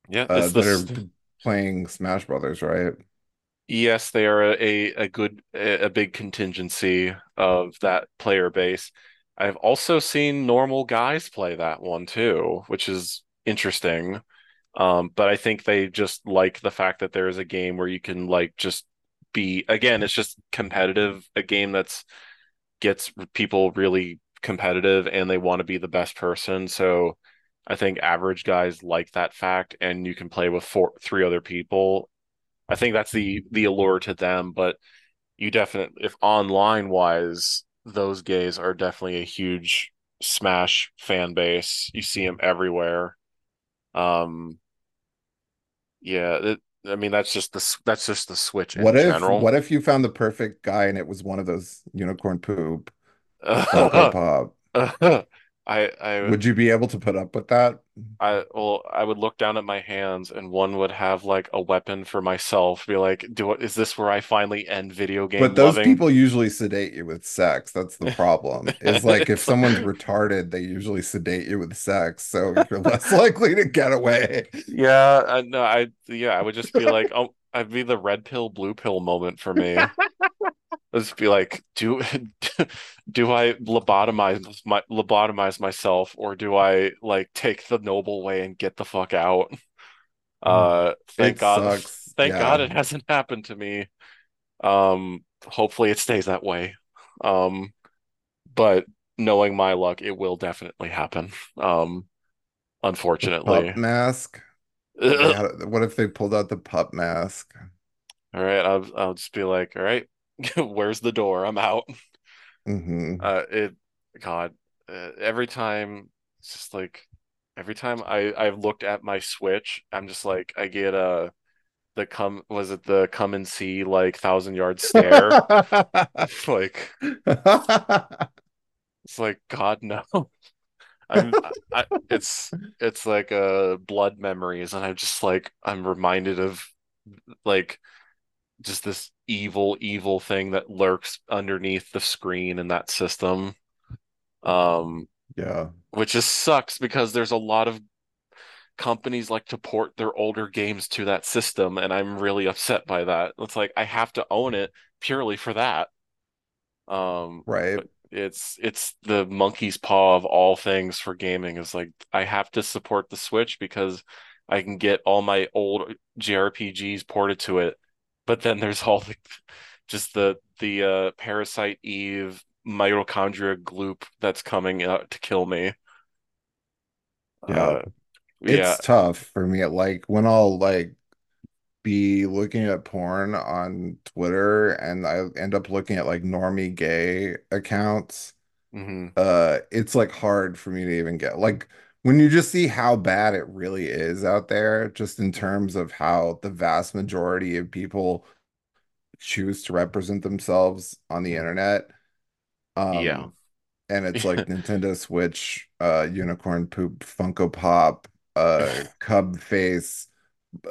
yeah, uh that are playing Smash Brothers, right? Yes, they are a a good a, a big contingency of that player base. I've also seen normal guys play that one too, which is interesting. Um, but I think they just like the fact that there is a game where you can like just be again, it's just competitive, a game that's gets people really competitive and they want to be the best person. So I think average guys like that fact, and you can play with four, three other people. I think that's the the allure to them. But you definitely, if online wise, those gays are definitely a huge Smash fan base. You see them everywhere. Um, yeah, it, I mean that's just the that's just the Switch in What if general. what if you found the perfect guy and it was one of those unicorn poop Pop? I I Would you be able to put up with that? I well, I would look down at my hands and one would have like a weapon for myself. Be like, do is this where I finally end video game But those loving? people usually sedate you with sex. That's the problem. Is like if someone's retarded, they usually sedate you with sex, so you're less likely to get away. yeah, I, no, I yeah, I would just be like, oh, I'd be the red pill, blue pill moment for me. I'd just be like, do do I lobotomize my lobotomize myself or do I like take the noble way and get the fuck out? Uh, thank It God, sucks. thank God it hasn't happened to me. Um, hopefully it stays that way. Um, but knowing my luck, it will definitely happen. Um, unfortunately. mask. What if they pulled out the pup mask? All right, I'll I'll just be like, all right, where's the door? I'm out. hmm Uh, it, God, uh, every time, it's just like every time I I've looked at my Switch, I'm just like I get a the come was it the come and see like thousand yard stare? Like it's like God no. I'm I, it's it's like uh blood memories and I'm just like I'm reminded of like just this evil evil thing that lurks underneath the screen in that system um Yeah. which just sucks because there's a lot of companies like to port their older games to that system and I'm really upset by that it's like I have to own it purely for that Um, Right. it's it's the monkey's paw of all things for gaming is like I have to support the Switch because I can get all my old JRPGs ported to it. But then there's all the just the the uh Parasite Eve mitochondria gloop that's coming out to kill me. Yeah. Uh yeah. It's tough for me. Like when I'll like be looking at porn on Twitter and I end up looking at like normie gay accounts, hmm uh, it's like hard for me to even get like when you just see how bad it really is out there, just in terms of how the vast majority of people choose to represent themselves on the internet. Yeah. Um, and it's like Nintendo Switch, uh, Unicorn Poop, Funko Pop, uh, Cub Face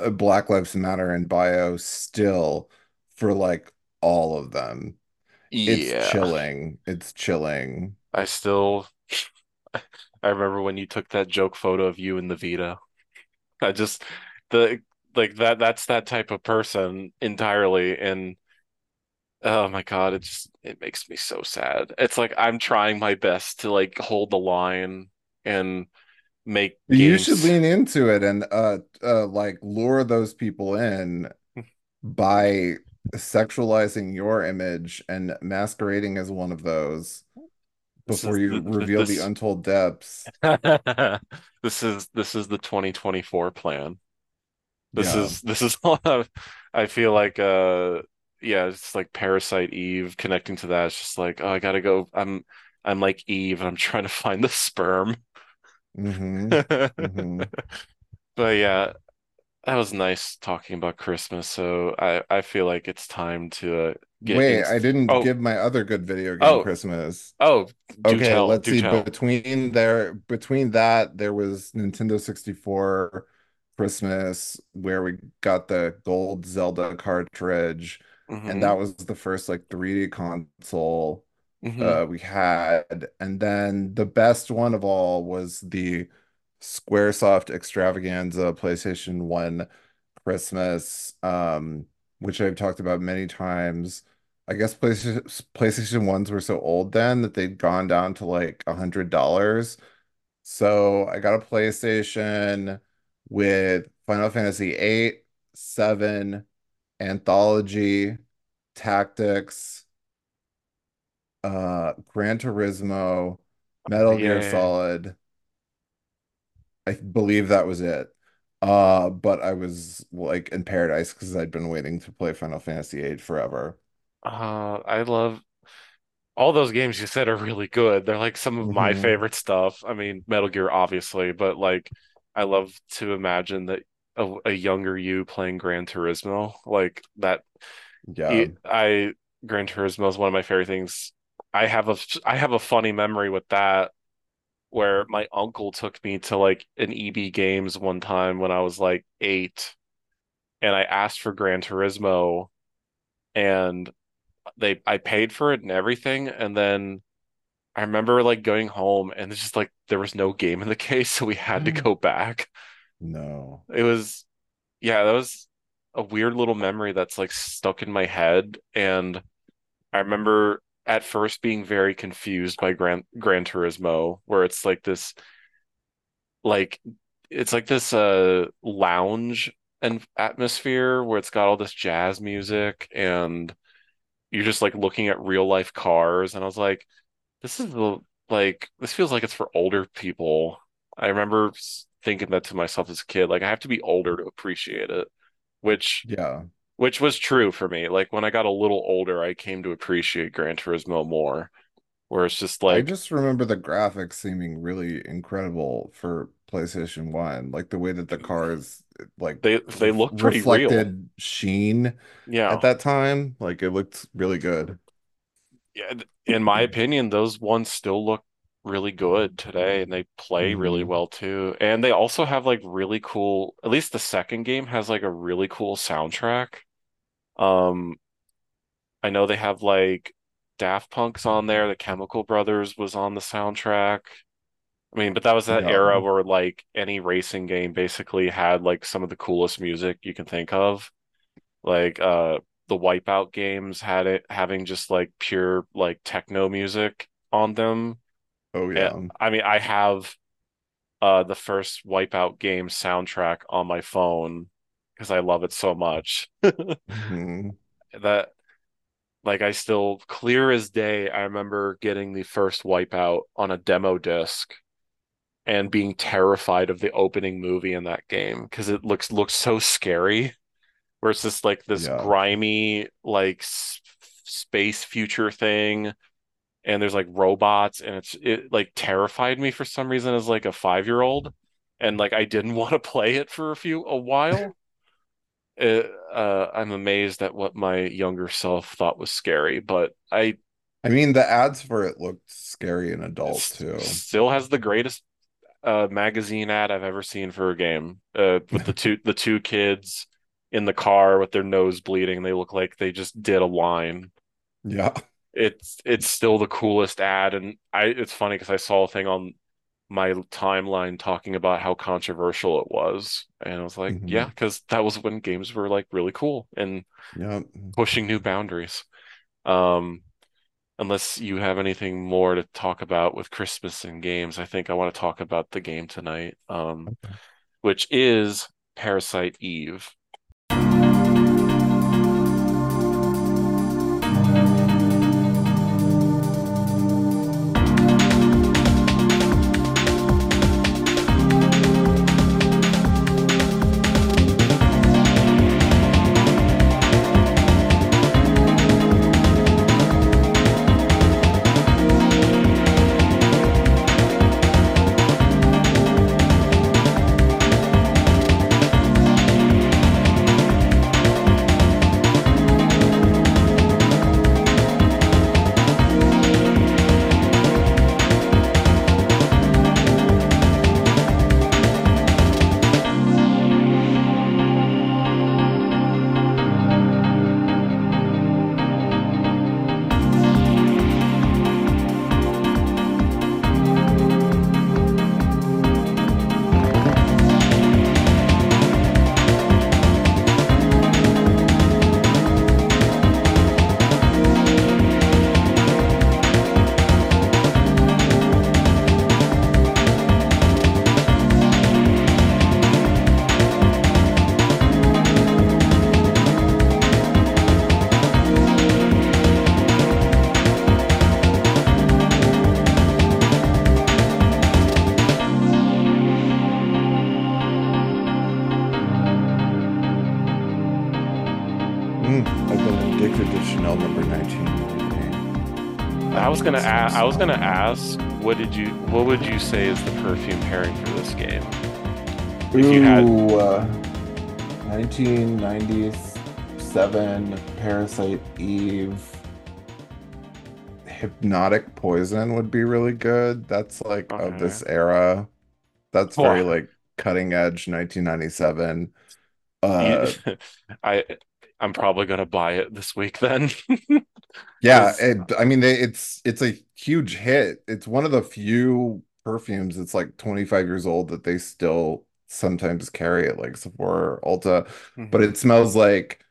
uh, Black Lives Matter and bio still for like all of them. It's Yeah. chilling. It's chilling. I still I remember when you took that joke photo of you and the Vita. I just the like that that's that type of person entirely and oh my God, it just it makes me so sad. It's like I'm trying my best to like hold the line and make You should lean into it and uh uh like lure those people in by sexualizing your image and masquerading as one of those before you the, reveal the untold depths. this is this is the 2024 plan. This Yeah. is this is all I, I feel like uh yeah, it's like Parasite Eve connecting to that. It's just like, oh, I gotta go. I'm I'm like Eve and I'm trying to find the sperm. Mm-hmm. Mm-hmm. But yeah, that was nice talking about Christmas. So I I feel like it's time to uh, get Wait, I didn't oh give my other good video game oh Christmas. oh Okay, tell let's see. tell. Between there, between that, there was Nintendo 64 Christmas where we got the gold Zelda cartridge, and hmm that was the first like 3D console hmm uh we had. And then the best one of all was the Squaresoft Extravaganza PlayStation 1 Christmas, um, which I've talked about many times. I guess PlayStation PlayStation 1s were so old then that they'd gone down to like a hundred dollars. So I got a PlayStation with Final Fantasy 8, 7, Anthology, Tactics, uh, Gran Turismo, Oh, Metal Gear. Solid. I believe that was it. Uh, but I was like in paradise because I'd been waiting to play Final Fantasy 8 forever. Uh, I love all those games you said are really good. They're like some of my hmm favorite stuff. I mean, Metal Gear, obviously, but like I love to imagine that a, a younger you playing Gran Turismo, like that. Yeah. It, I Gran Turismo is one of my favorite things. I have a I have a funny memory with that where my uncle took me to like an EB Games one time when I was like eight, and I asked for Gran Turismo, and they I paid for it and everything, and then I remember like going home and it's just like there was no game in the case, so we had to mm. go back. No. It was yeah, that was a weird little memory that's like stuck in my head. And I remember at first being very confused by Gran Gran Turismo, where it's like this like it's like this uh lounge and atmosphere where it's got all this jazz music and you're just like looking at real life cars. And I was like, This is the like this feels like it's for older people. I remember thinking that to myself as a kid, like I have to be older to appreciate it, which Yeah. Which was true for me. Like when I got a little older, I came to appreciate Gran Turismo more, where it's just like I just remember the graphics seeming really incredible for PlayStation 1. Like the way that the cars like they they look pretty real. reflected sheen at that time. Like it looked really good. Yeah, in my opinion, those ones still look really good today and they play really hmm well too. And they also have like really cool, at least the second game has like a really cool soundtrack. Um, I know they have like Daft Punk's on there. The Chemical Brothers was on the soundtrack. I mean, but that was that Yeah. era where like any racing game basically had like some of the coolest music you can think of. Like uh the Wipeout games had it having just like pure like techno music on them. Oh And yeah. I mean, I have uh the first Wipeout game soundtrack on my phone because I love it so much. hmm That Like I still clear as day, I remember getting the first Wipeout on a demo disc and being terrified of the opening movie in that game because it looks looks so scary. Where it's just like this Yeah. grimy like s space future thing, and there's like robots, and it's it like terrified me for some reason as like a five year old, and like I didn't want to play it for a few a while. It, uh, I'm amazed at what my younger self thought was scary, but I I mean, the ads for it looked scary and adult too. still has the greatest uh, magazine ad I've ever seen for a game. Uh, with the two the two kids in the car with their nose bleeding, they look like they just did a line. Yeah. It's it's still the coolest ad, and I it's funny because I saw a thing on my timeline talking about how controversial it was. And I was like, yeah, hmm because that was when games were like really cool and Yep. pushing new boundaries. Um, unless you have anything more to talk about with Christmas and games, I think I want to talk about the game tonight, um, which is Parasite Eve. I was gonna ask, I it's was gonna ask, what did you, what would you say is the perfume pairing for this game? If you had, uh, 1997 Parasite Eve. Hypnotic Poison would be really good. That's like of this era. That's very like cutting edge 1997. Uh I, I'm probably gonna buy it this week then, yeah, it, I mean it's it's a huge hit. It's one of the few perfumes that's like 25 years old that they still sometimes carry at like Sephora or Ulta, but hmm it smells like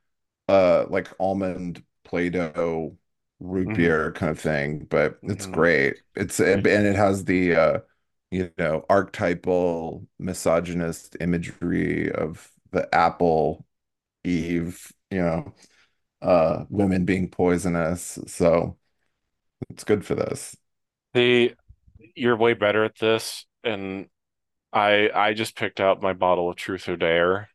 uh like almond Play-Doh root hmm beer kind of thing, but it's hmm great. It's and it has the uh you know archetypal misogynist imagery of the apple Eve, you know, uh women being poisonous. So it's good for this. the, you're way better at this, and I, I just picked out my bottle of Truth or Dare,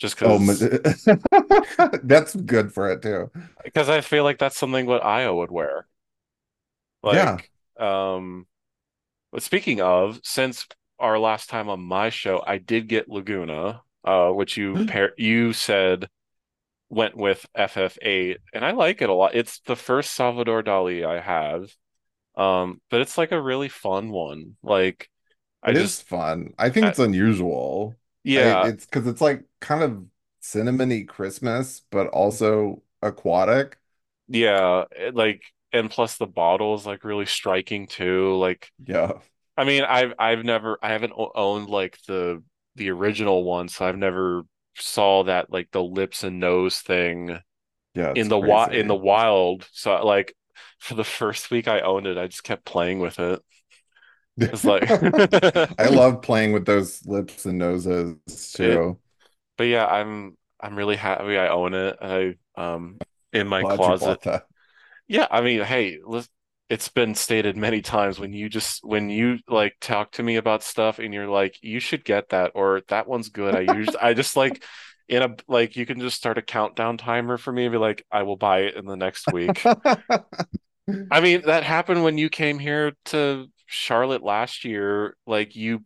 just Oh, because, that's good for it too. because I feel like that's something what Aya would wear. Yeah. Um, but speaking of, since our last time on my show, I did get Laguna, uh, which you pair you said went with FF8, and I like it a lot. It's the first Salvador Dali I have. Um, but it's like a really fun one. Like I It is just fun. I think I, it's unusual. I yeah, it's because it's like kind of cinnamony Christmas, but also aquatic. yeah, like and plus the bottle is like really striking too. Like Yeah. I mean, I've I've never I haven't owned like the the original one, so I've never saw that like the lips and nose thing Yeah, in the wi in the wild. So like for the first week I owned it, I just kept playing with it. It's like I love playing with those lips and noses it, too. but yeah, I'm I'm really happy I own it. I um in my Glad closet. Yeah, I mean, hey, lis- it's been stated many times when you just when you like talk to me about stuff and you're like, you should get that or that one's good. I usually I just like in a like you can just start a countdown timer for me and be like, I will buy it in the next week. I mean, that happened when you came here to Charlotte last year. Like you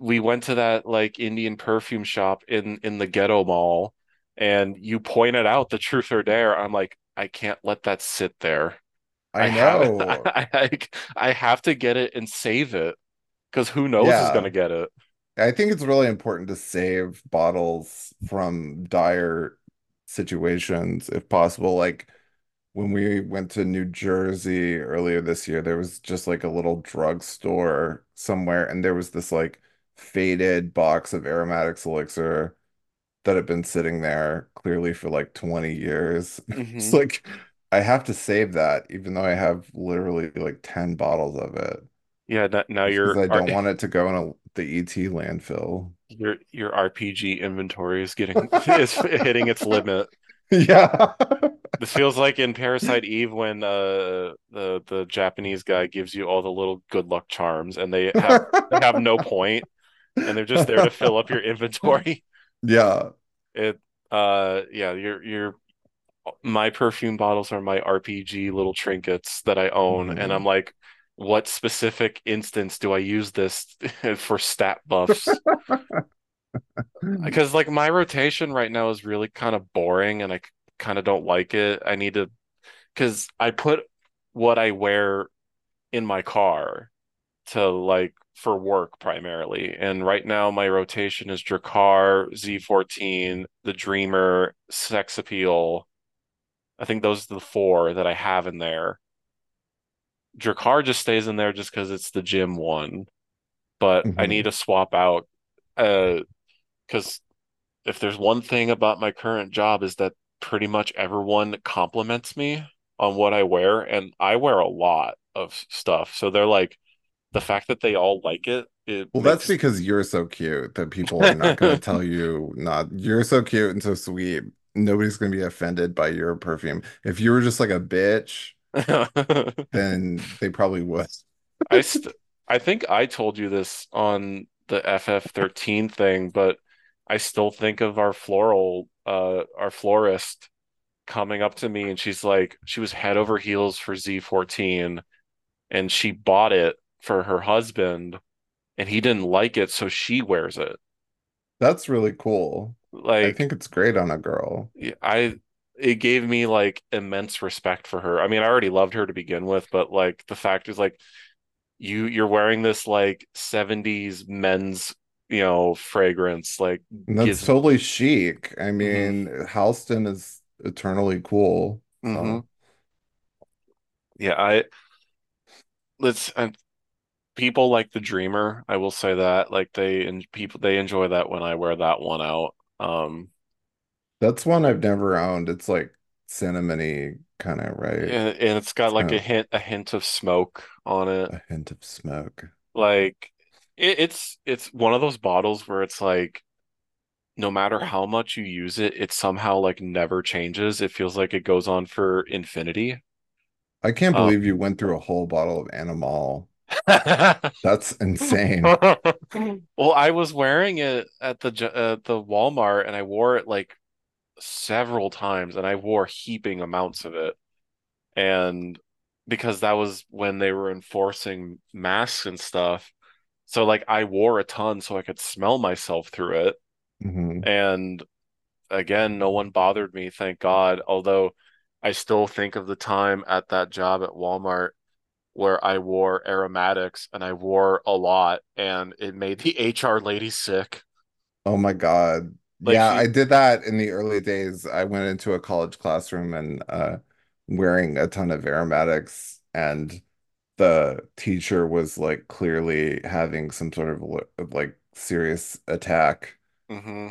we went to that like Indian perfume shop in in the ghetto mall and you pointed out the truth or dare. I'm like, I can't let that sit there. I I have know. I, I I have to get it and save it because who knows is gonna get it. I think it's really important to save bottles from dire situations if possible. Like when we went to New Jersey earlier this year, there was just like a little drugstore somewhere, and there was this like faded box of aromatics elixir that had been sitting there clearly for like 20 years. It's hmm like I have to save that, even though I have literally like 10 bottles of it, Yeah, n- now just your I don't want it to go in a, the ET landfill. your your RPG inventory is getting is hitting its limit. Yeah. This feels like in Parasite Eve when uh the the Japanese guy gives you all the little good luck charms and they have they have no point and they're just there to fill up your inventory. Yeah. It uh yeah, your your my perfume bottles are my RPG little trinkets that I own and mm-hmm. I'm like what specific instance do I use this for stat buffs? Because like my rotation right now is really kind of boring and I kind of don't like it. I need to because I put what I wear in my car to like for work primarily. And right now my rotation is Drakkar, Z14, the Dreamer, Sex Appeal. I think those are the four that I have in there. Drakkar just stays in there just because it's the gym one, but I need to swap out uh because if there's one thing about my current job is that pretty much everyone compliments me on what I wear, and I wear a lot of stuff. So they're like, the fact that they all like it, it Well, that's because you're so cute that people are not going to tell you not. You're so cute and so sweet. Nobody's going to be offended by your perfume. If you were just like a bitch, then they probably would. I st I think I told you this on the FF13 thing, but I still think of our floral, uh, our florist coming up to me and she's like, she was head over heels for Z14 and she bought it for her husband and he didn't like it, so she wears it. That's really cool. I think it's great on a girl. I it gave me like immense respect for her. I mean, I already loved her to begin with, but like the fact is like you you're wearing this like 70s men's, you know, fragrance like And that's gives totally chic. I hmm mean, Halston is eternally cool. hmm Yeah, I let's and people like the Dreamer, I will say that. Like they and people they enjoy that when I wear that one out. Um that's one I've never owned. It's like cinnamony kind of, right? and, and it's got It's like a hint a hint of smoke on it. a hint of smoke. Like it, it's it's one of those bottles where it's like no matter how much you use it, it somehow like never changes. It feels like it goes on for infinity. I can't Um, believe you went through a whole bottle of Animal. That's insane. well, I was wearing it at the uh, the Walmart and I wore it like several times and I wore heaping amounts of it. And because that was when they were enforcing masks and stuff. So like I wore a ton so I could smell myself through it. hmm And again, no one bothered me, thank God. Although I still think of the time at that job at Walmart where I wore aromatics and I wore a lot and it made the HR lady sick. Oh my God. Like Yeah, I did that in the early days. I went into a college classroom and uh wearing a ton of aromatics and the teacher was like clearly having some sort of like serious attack. hmm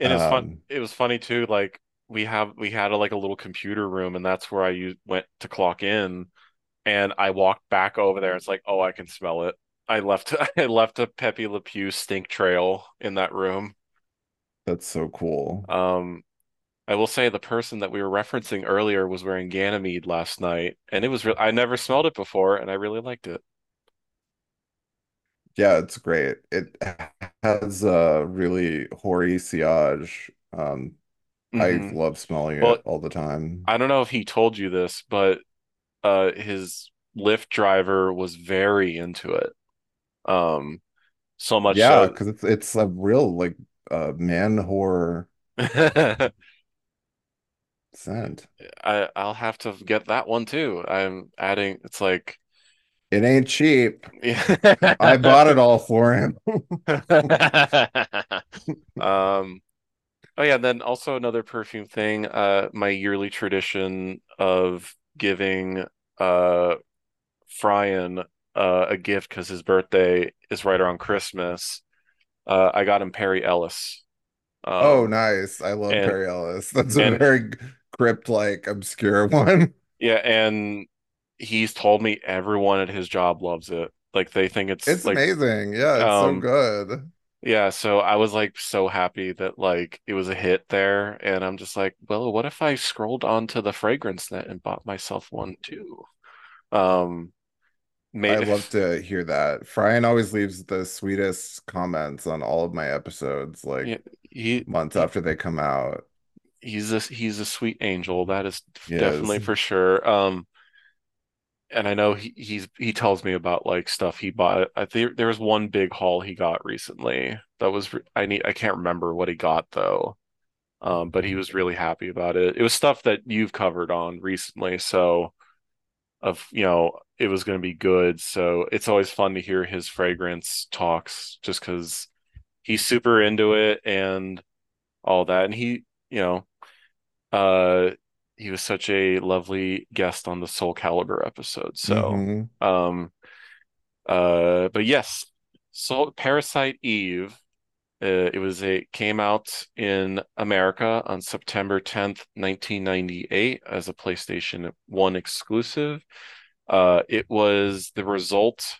And it's fun. Um It was funny too. Like we have, we had a, like a little computer room and that's where I used, went to clock in and I walked back over there. It's like, oh, I can smell it. I left, I left a Pepe Le Pew stink trail in that room. that's so cool. Um, I will say the person that we were referencing earlier was wearing Ganymede last night, and it was real. I never smelled it before, and I really liked it. Yeah, it's great. It has a really hoary sillage. Um I hmm love smelling Well, it all the time. I don't know if he told you this, but uh, his Lyft driver was very into it. Um, so much Yeah, so, because it's it's a real like uh man whore I scent. I'll have to get that one too. I'm adding. It's like, It ain't cheap. I bought it all for him. Um, Oh yeah, and then also another perfume thing, uh my yearly tradition of giving uh Brian uh a gift because his birthday is right around Christmas. Uh I got him Perry Ellis. Oh, Um nice. I love and Perry Ellis. That's a and very crypt like obscure one. yeah, and he's told me everyone at his job loves it. Like they think it's It's like amazing. Yeah, it's so um good. Yeah, so I was like so happy that like it was a hit there, and I'm just like, well, what if I scrolled onto the fragrance net and bought myself one too? Um, I love to hear that. Brian always leaves the sweetest comments on all of my episodes, like yeah, he, months after they come out. he's a he's a sweet angel, that is He definitely is. for sure. Um, and I know he he's he tells me about like stuff he bought. I think there was one big haul he got recently that was I need I can't remember what he got though. Um, but he was really happy about it. It was stuff that you've covered on recently, so. of you know it was going to be good so it's always fun to hear his fragrance talks just because he's super into it and all that and he you know uh he was such a lovely guest on the Soul Calibur episode so hmm um uh but yes so Parasite Eve uh, it was a came out in America on September 10th 1998 as a PlayStation 1 exclusive Uh, it was the result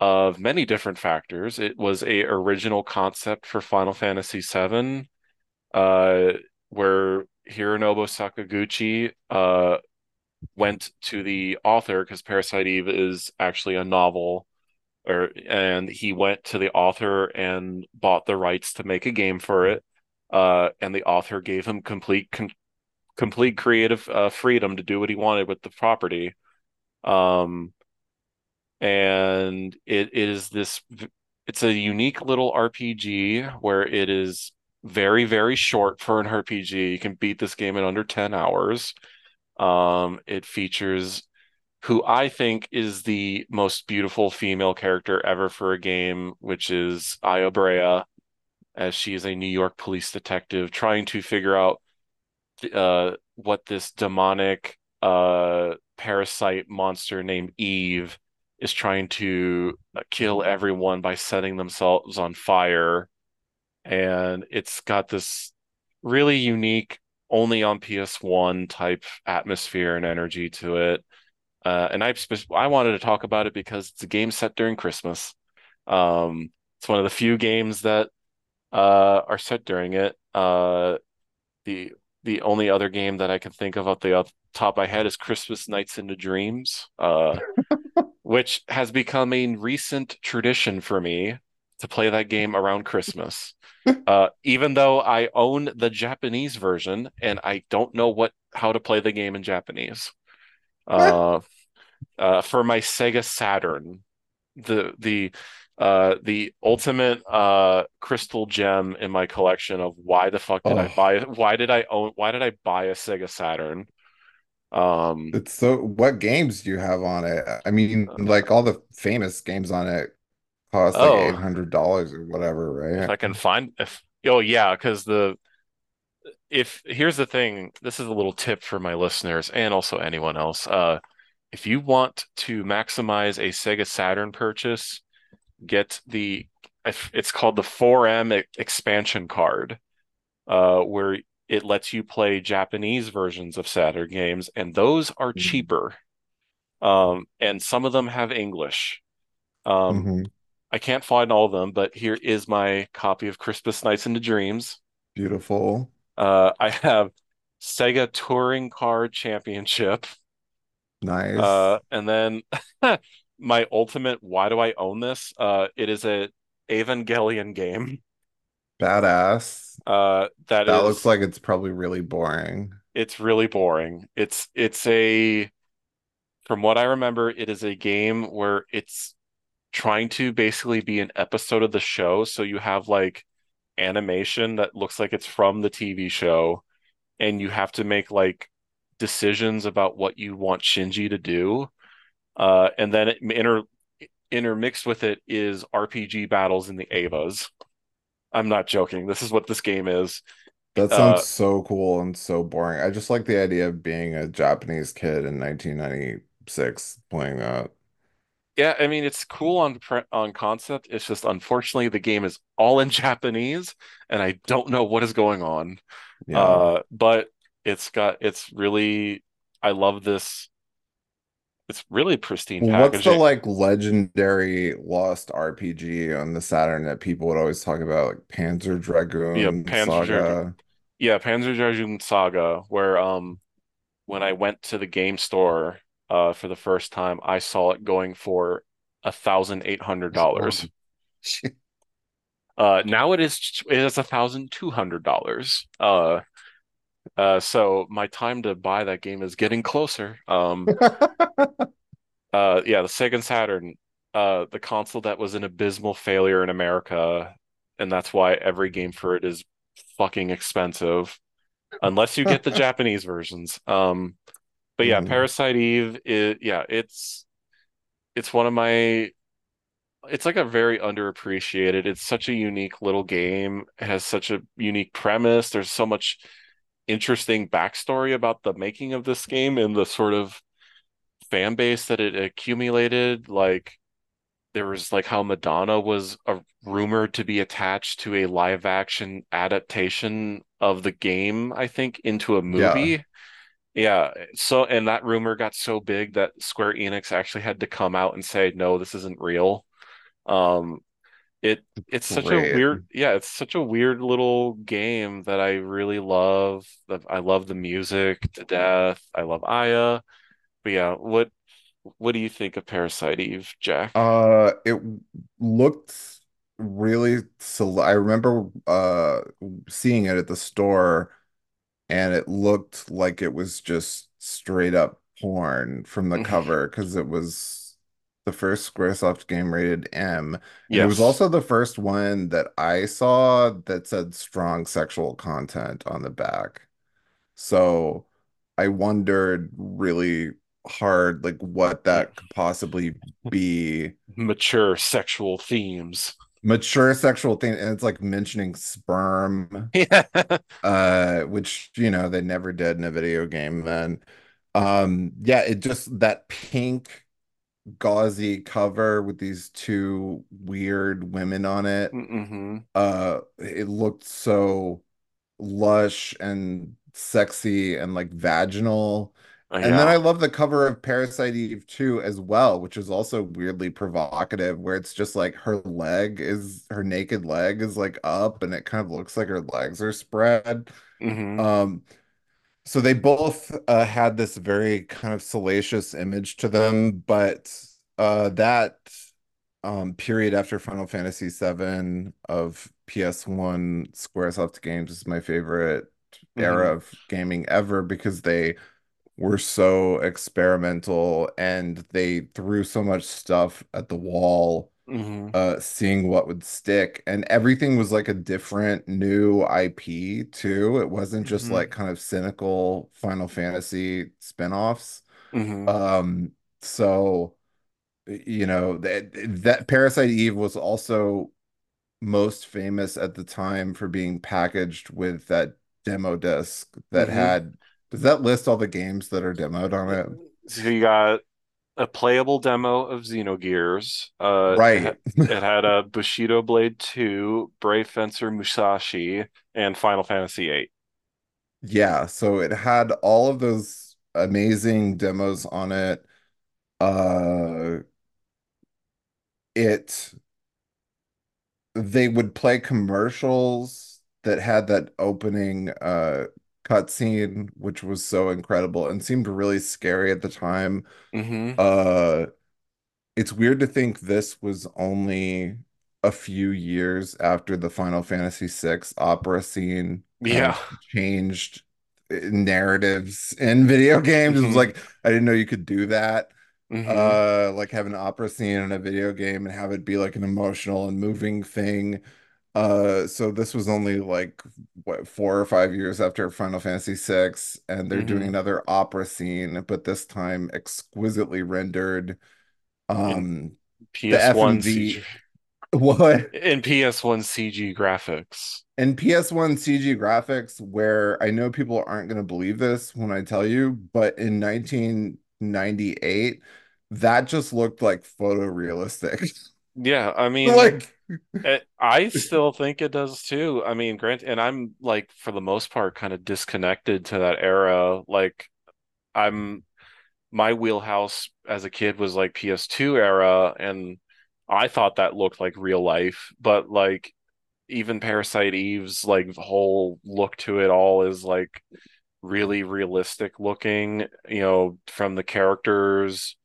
of many different factors. It was a original concept for Final Fantasy VII, uh, where Hironobu Sakaguchi uh, went to the author because Parasite Eve is actually a novel, or and he went to the author and bought the rights to make a game for it. Uh, and the author gave him complete complete creative uh, freedom to do what he wanted with the property. Um, and it is this it's a unique little RPG where it is very very short for an RPG. You can beat this game in under 10 hours. Um, it features who I think is the most beautiful female character ever for a game, which is Aya Brea, as she is a New York police detective trying to figure out uh, what this demonic uh, parasite monster named Eve is trying to uh, kill everyone by setting themselves on fire. And it's got this really unique, only on PS1 type atmosphere and energy to it. Uh, and I I wanted to talk about it because it's a game set during Christmas. Um, it's one of the few games that uh, are set during it. Uh, the the only other game that I can think of off the top of my head is Christmas Nights into Dreams, uh, which has become a recent tradition for me to play that game around Christmas. Uh, even though I own the Japanese version and I don't know what how to play the game in Japanese. Uh, uh, for my Sega Saturn, the the uh the ultimate uh crystal gem in my collection of why the fuck did I Oh, buy it? Why did I own why did I buy a Sega Saturn? Um it's so. What games do you have on it? I mean, like all the famous games on it cost like oh, $800 or whatever, right? if? I can find if oh yeah, because the if here's the thing, this is a little tip for my listeners and also anyone else. Uh if you want to maximize a Sega Saturn purchase, get the it's called the 4M expansion card uh, where it lets you play Japanese versions of Saturn games, and those are cheaper. Um, and some of them have English. Um, Mm-hmm. I can't find all of them, but here is my copy of Christmas Nights into Dreams. Beautiful. Uh, I have Sega Touring Car Championship. Uh, Nice. and then my ultimate, why do I own this? Uh, it is a Evangelion game. Badass. Uh, that That looks like it's probably really boring. it's really boring. It's it's a from what I remember, it is a game where it's trying to basically be an episode of the show. So you have like animation that looks like it's from the TV show, and you have to make like decisions about what you want Shinji to do. Uh, and then it inter intermixed with it is RPG battles in the Evas. I'm not joking. This is what this game is. That sounds Uh, so cool and so boring. I just like the idea of being a Japanese kid in 1996 playing that. Yeah, I mean it's cool on on concept. It's just unfortunately the game is all in Japanese, and I don't know what is going on. Yeah. Uh, but it's got it's really I love this. It's really pristine What's the like legendary lost RPG on the Saturn that people would always talk about, like Panzer Dragoon? Yeah, Dragoon Panzer Saga? yeah, Panzer Dragoon Saga, where um when I went to the game store uh for the first time, I saw it going for a thousand eight hundred dollars. Uh, now it is it is a thousand two hundred dollars. Uh, uh, so my time to buy that game is getting closer. Um, uh, yeah, the Sega Saturn, uh, the console that was an abysmal failure in America, and that's why every game for it is fucking expensive, unless you get the Japanese versions. Um, but yeah, Mm, Parasite Eve, it, yeah, it's it's one of my it's like a very underappreciated. It's such a unique little game. It has such a unique premise. There's so much interesting backstory about the making of this game and the sort of fan base that it accumulated. Like there was like how Madonna was a, rumored to be attached to a live action adaptation of the game, I think, into a movie. Yeah, so and that rumor got so big that Square Enix actually had to come out and say, no, this isn't real. Um, it it's such a weird, yeah, it's such a weird little game that I really love. I love the music to death. I love Aya. But yeah, what what do you think of Parasite Eve, Jack? Uh, it looked really so I remember uh seeing it at the store and it looked like it was just straight up porn from the mm-hmm. cover because it was the first Squaresoft game rated M, and it was also the first one that I saw that said strong sexual content on the back. So I wondered really hard like what that could possibly be. Mature sexual themes. Mature sexual thing, and it's like mentioning sperm Yeah. uh which you know they never did in a video game then. Um yeah it just that pink gauzy cover with these two weird women on it hmm uh it looked so lush and sexy and like vaginal Uh, and then I love the cover of Parasite Eve 2 as well, which is also weirdly provocative, where it's just like her leg is her naked leg is like up and it kind of looks like her legs are spread. hmm Um, so they both uh, had this very kind of salacious image to them, but uh, that um, period after Final Fantasy VII of PS1 Squaresoft games is my favorite hmm era of gaming ever because they were so experimental and they threw so much stuff at the wall hmm uh seeing what would stick and everything was like a different new IP too. It wasn't just hmm like kind of cynical Final Fantasy spin-offs. Hmm um so you know that that Parasite Eve was also most famous at the time for being packaged with that demo disc that hmm had does that list all the games that are demoed on it So you got a playable demo of Xenogears. Uh, Right. it had a Bushido Blade 2, Brave Fencer Musashi, and Final Fantasy 8. Yeah, so it had all of those amazing demos on it. Uh it they would play commercials that had that opening uh cutscene, which was so incredible and seemed really scary at the time. hmm Uh it's weird to think this was only a few years after the Final Fantasy VI opera scene Yeah. changed uh, narratives in video games. It was like, I didn't know you could do that. hmm Uh, like have an opera scene in a video game and have it be like an emotional and moving thing. Uh, so this was only like what four or five years after Final Fantasy VI, and they're doing hmm another opera scene, but this time exquisitely rendered um, PS1 FMV, CG. What? in PS1 CG graphics. In PS1 CG graphics, where I know people aren't going to believe this when I tell you, but in 1998, that just looked like photorealistic. Yeah, I mean, Like, Eh, I still think it does too. I mean, Grant, and I'm like for the most part kind of disconnected to that era. Like I'm my wheelhouse as a kid was like PS2 era, and I thought that looked like real life. But like even Parasite Eve's like whole look to it all is like really realistic looking, you know, from the characters,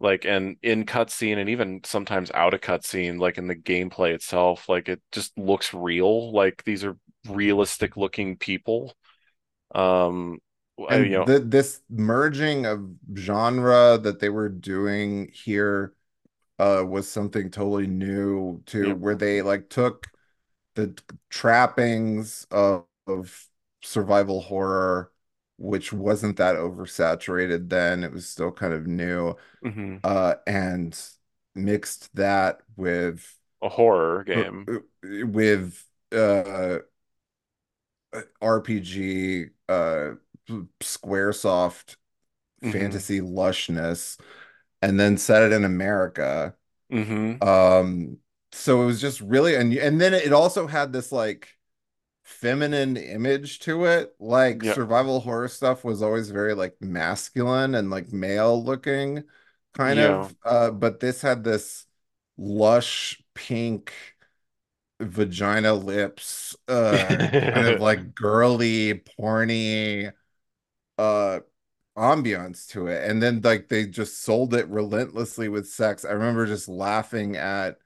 like and in cutscene and even sometimes out of cutscene, like in the gameplay itself, like it just looks real. Like these are realistic looking people. Um, I- you and know, the, this merging of genre that they were doing here uh was something totally new to yeah, where they like took the trappings of, of survival horror, which wasn't that oversaturated then. It was still kind of new, hmm uh, and mixed that with a horror uh, game. with uh RPG, uh, Squaresoft hmm fantasy lushness, and then set it in America. hmm Um, so it was just really, and and then it also had this like feminine image to it. Like Yeah, survival horror stuff was always very like masculine and like male looking kind yeah. of. Uh, but this had this lush pink vagina lips, uh, kind of like girly, porny, uh, ambiance to it. And then like they just sold it relentlessly with sex. I remember just laughing at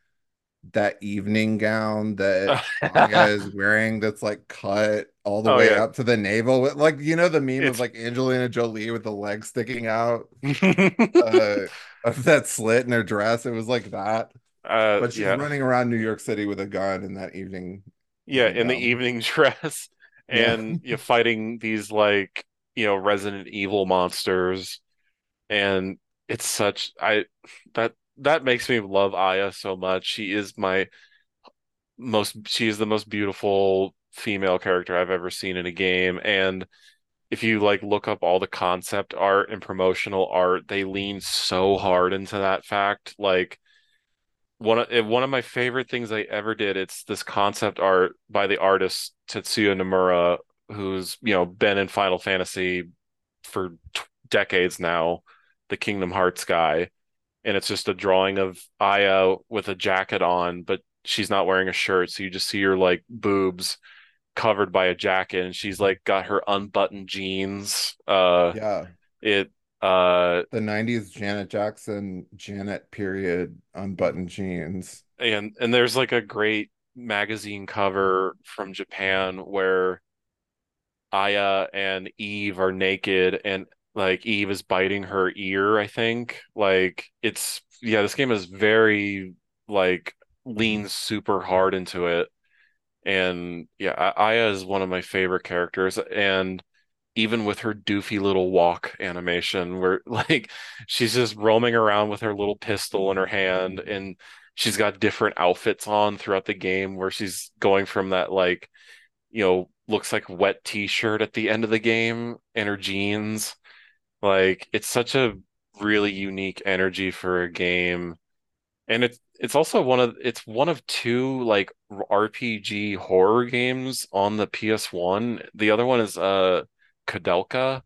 that evening gown that is wearing that's like cut all the Oh way yeah. up to the navel. Like, you know, the meme of like Angelina Jolie with the legs sticking out uh of that slit in her dress. It was like that. uh But she's yeah. running around New York City with a gun in that evening Yeah, in the evening dress Yeah. and you're fighting these like, you know, Resident Evil monsters and it's such I that that makes me love Aya so much. She is my most she is the most beautiful female character I've ever seen in a game and if you like look up all the concept art and promotional art, they lean so hard into that fact. Like one of eh, one of my favorite things I ever did. It's this concept art by the artist Tetsuya Nomura, who's you know been in Final Fantasy for t decades now, the Kingdom Hearts guy, and it's just a drawing of Aya with a jacket on, but she's not wearing a shirt, so you just see her like boobs covered by a jacket, and she's like got her unbuttoned jeans. Uh, Yeah. it uh The 90s Janet Jackson, Janet period unbuttoned jeans. and and there's like a great magazine cover from Japan where Aya and Eve are naked and like Eve is biting her ear, I think. Like it's yeah, this game is very like leans super hard into it. And yeah, Aya is one of my favorite characters and even with her doofy little walk animation where like she's just roaming around with her little pistol in her hand and she's got different outfits on throughout the game where she's going from that like you know looks like wet t-shirt at the end of the game and her jeans like it's such a really unique energy for a game and it's it's also one of it's one of two like RPG horror games on the PS1. The other one is uh Koudelka,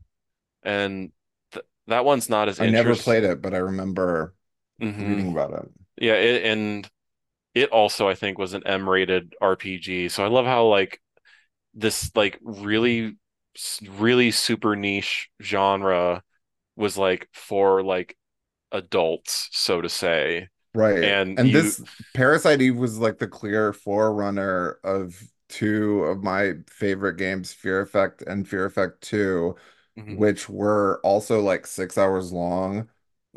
and th that one's not as I never played it, but I remember hmm reading about it. Yeah, it, and it also I think was an M-rated RPG. So I love how like this like really really super niche genre was like for like adults, so to say. Right. And And you this Parasite Eve was like the clear forerunner of two of my favorite games, Fear Effect and Fear Effect 2, hmm which were also like six hours long,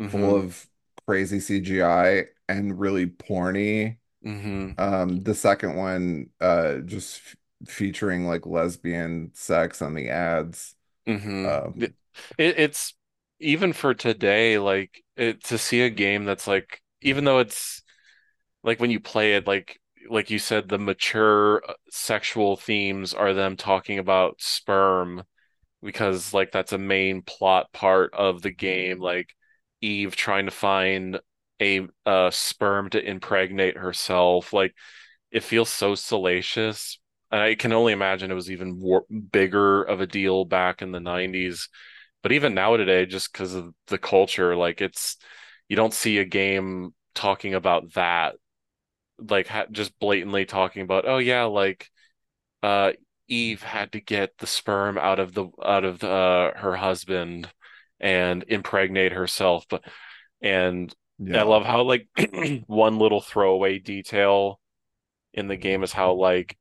full hmm of crazy CGI and really porny. hmm Um, the second one, uh, just featuring like lesbian sex on the ads. hmm It, Um, it's even for today, like it, to see a game that's like, even though it's like when you play it, like like you said, the mature uh, sexual themes are them talking about sperm because like that's a main plot part of the game, like Eve trying to find a uh, sperm to impregnate herself. Like it feels so salacious. And I can only imagine it was even war bigger of a deal back in the 90s. But even now today, just because of the culture, like it's you don't see a game talking about that, like ha just blatantly talking about, oh yeah, like uh Eve had to get the sperm out of the out of the, uh, her husband and impregnate herself. But and I love how like one little throwaway detail in the game is how like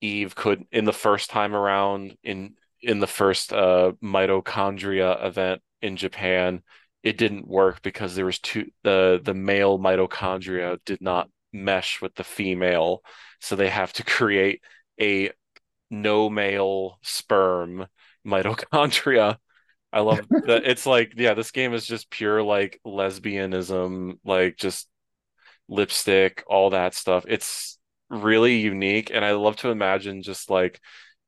Eve could in the first time around in in the first uh mitochondria event in Japan, it didn't work because there was two the the male mitochondria did not mesh with the female, so they have to create a no male sperm mitochondria. I love that it's like yeah, this game is just pure like lesbianism, like just lipstick, all that stuff. It's really unique, and I love to imagine just like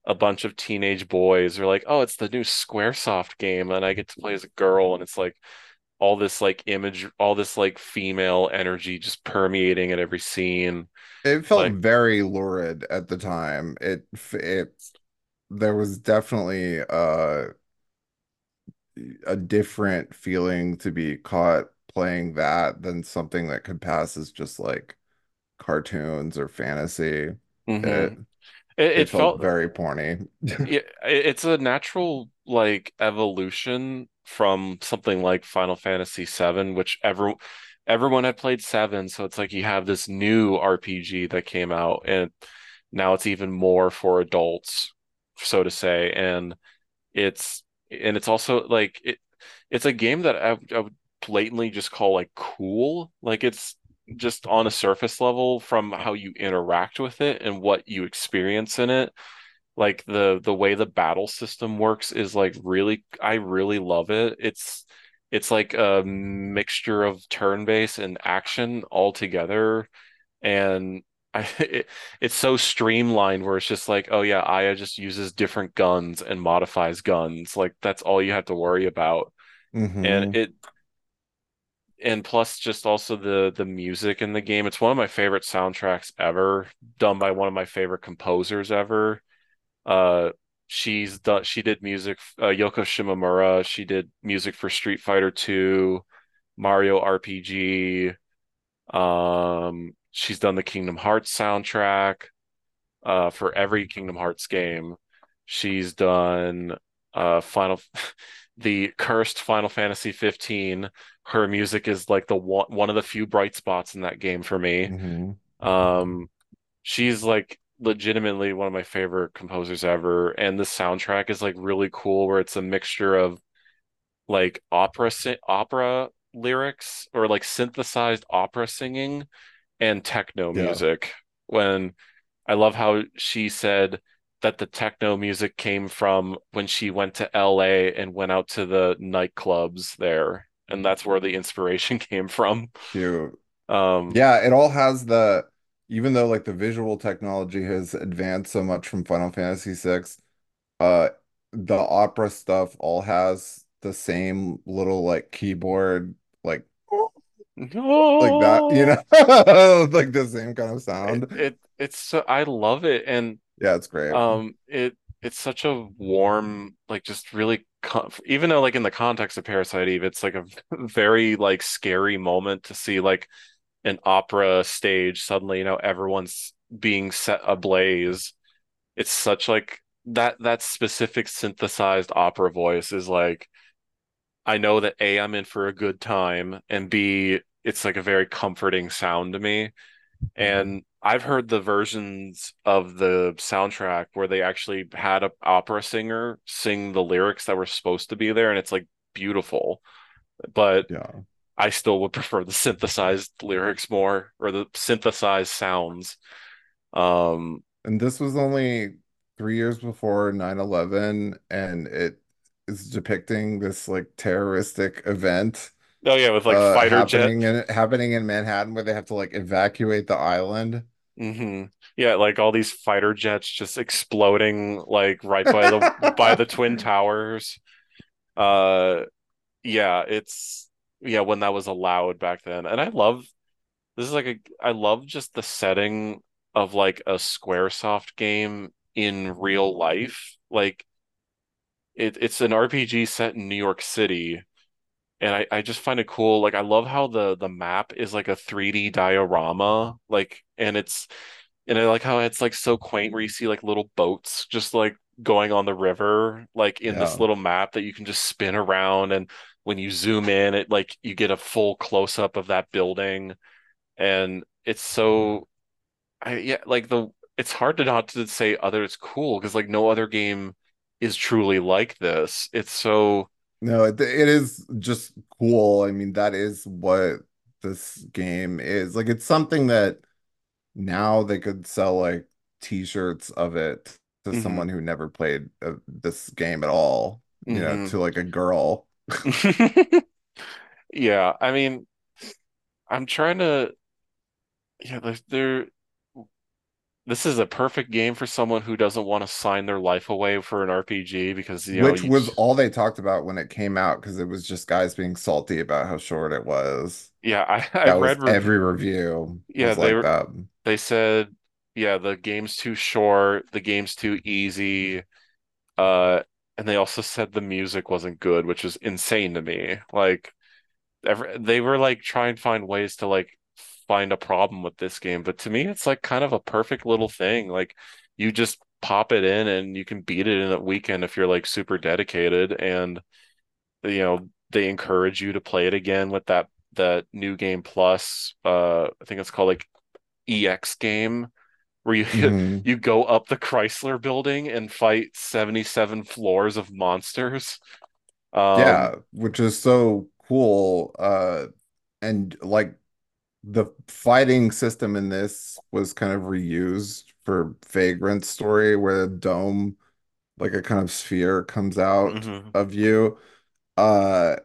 a bunch of teenage boys are like, "Oh, it's the new Squaresoft game," and I get to play as a girl, and it's like all this like image, all this like female energy just permeating at every scene. It felt Like, very lurid at the time. It it there was definitely uh a different feeling to be caught playing that than something that could pass as just like cartoons or fantasy. It mhm. It, it it felt felt very porny. yeah, it's a natural like evolution from something like Final Fantasy VII, which ever everyone had played seven, so it's like you have this new RPG that came out, and now it's even more for adults, so to say, and it's and it's also like it it's a game that I, I would blatantly just call like cool, like it's just on a surface level from how you interact with it and what you experience in it like the the way the battle system works is like really I really love it. It's it's like a mixture of turn-based and action all together and I it, it's so streamlined where it's just like, oh yeah, Aya just uses different guns and modifies guns. Like that's all you have to worry about. And hmm it and plus just also the the music in the game. It's one of my favorite soundtracks ever, done by one of my favorite composers ever. Uh, she's done. She did music. Uh, Yoko Shimomura. She did music for Street Fighter 2, Mario RPG. Um, she's done the Kingdom Hearts soundtrack. Uh, for every Kingdom Hearts game. She's done uh Final, the cursed Final Fantasy 15. Her music is like the one one of the few bright spots in that game for me. hmm Um, she's like legitimately one of my favorite composers ever, and the soundtrack is like really cool, where it's a mixture of like opera opera lyrics or like synthesized opera singing and techno Yeah. music. When I love how she said that the techno music came from when she went to LA and went out to the nightclubs there, and that's where the inspiration came from. Cute. Um, Yeah, it all has the even though like the visual technology has advanced so much from Final Fantasy VI, uh the opera stuff all has the same little like keyboard like like that, you know, like the same kind of it, sound. it it's so, I love it and Yeah, it's great. um it it's such a warm like just really even though like in the context of Parasite Eve it's like a very like scary moment to see like an opera stage suddenly you know everyone's being set ablaze. It's such like that that specific synthesized opera voice is like I know that A I'm in for a good time and B it's like a very comforting sound to me and I've heard the versions of the soundtrack where they actually had an opera singer sing the lyrics that were supposed to be there, and it's like beautiful. But Yeah. I still would prefer the synthesized lyrics more or the synthesized sounds. Um, And this was only three years before nine eleven, and it is depicting this like terroristic event. Oh yeah, with like uh fighter jet. happening in happening in Manhattan where they have to like evacuate the island. hmm Yeah, like all these fighter jets just exploding like right by the by the Twin Towers. Uh yeah, it's yeah, when that was allowed back then. And I love this is like a I love just the setting of like a Squaresoft game in real life. Like it, it's an RPG set in New York City, and I, I just find it cool. Like I love how the the map is like a 3D diorama, like and it's and I like how it's like so quaint where you see like little boats just like going on the river, like in this little map that you can just spin around and when you zoom in, it like you get a full close up of that building and it's so mm-hmm. I yeah, like the it's hard to not to say other it's cool because like no other game is truly like this. It's so No, it, it is just cool. I mean, that is what this game is. Like it's something that now they could sell like t-shirts of it to hmm someone who never played uh, this game at all, you know, hmm to like a girl. Yeah, I mean, I'm trying to yeah, there's there this is a perfect game for someone who doesn't want to sign their life away for an RPG because you know Which you was all they talked about when it came out because it was just guys being salty about how short it was. yeah, I was read every review yeah, they like that. they said yeah, the game's too short, the game's too easy. Uh, and they also said the music wasn't good, which is insane to me. Like every, they were like trying to find ways to like find a problem with this game, but to me it's like kind of a perfect little thing. Like you just pop it in and you can beat it in a weekend if you're like super dedicated and you know they encourage you to play it again with that that new game plus uh I think it's called like EX game where you hmm you go up the Chrysler building and fight 77 floors of monsters. Um, Yeah, which is so cool. Uh, and like the fighting system in this was kind of reused for Vagrant story where the dome, like a kind of sphere, comes out mhm. of you. Uh,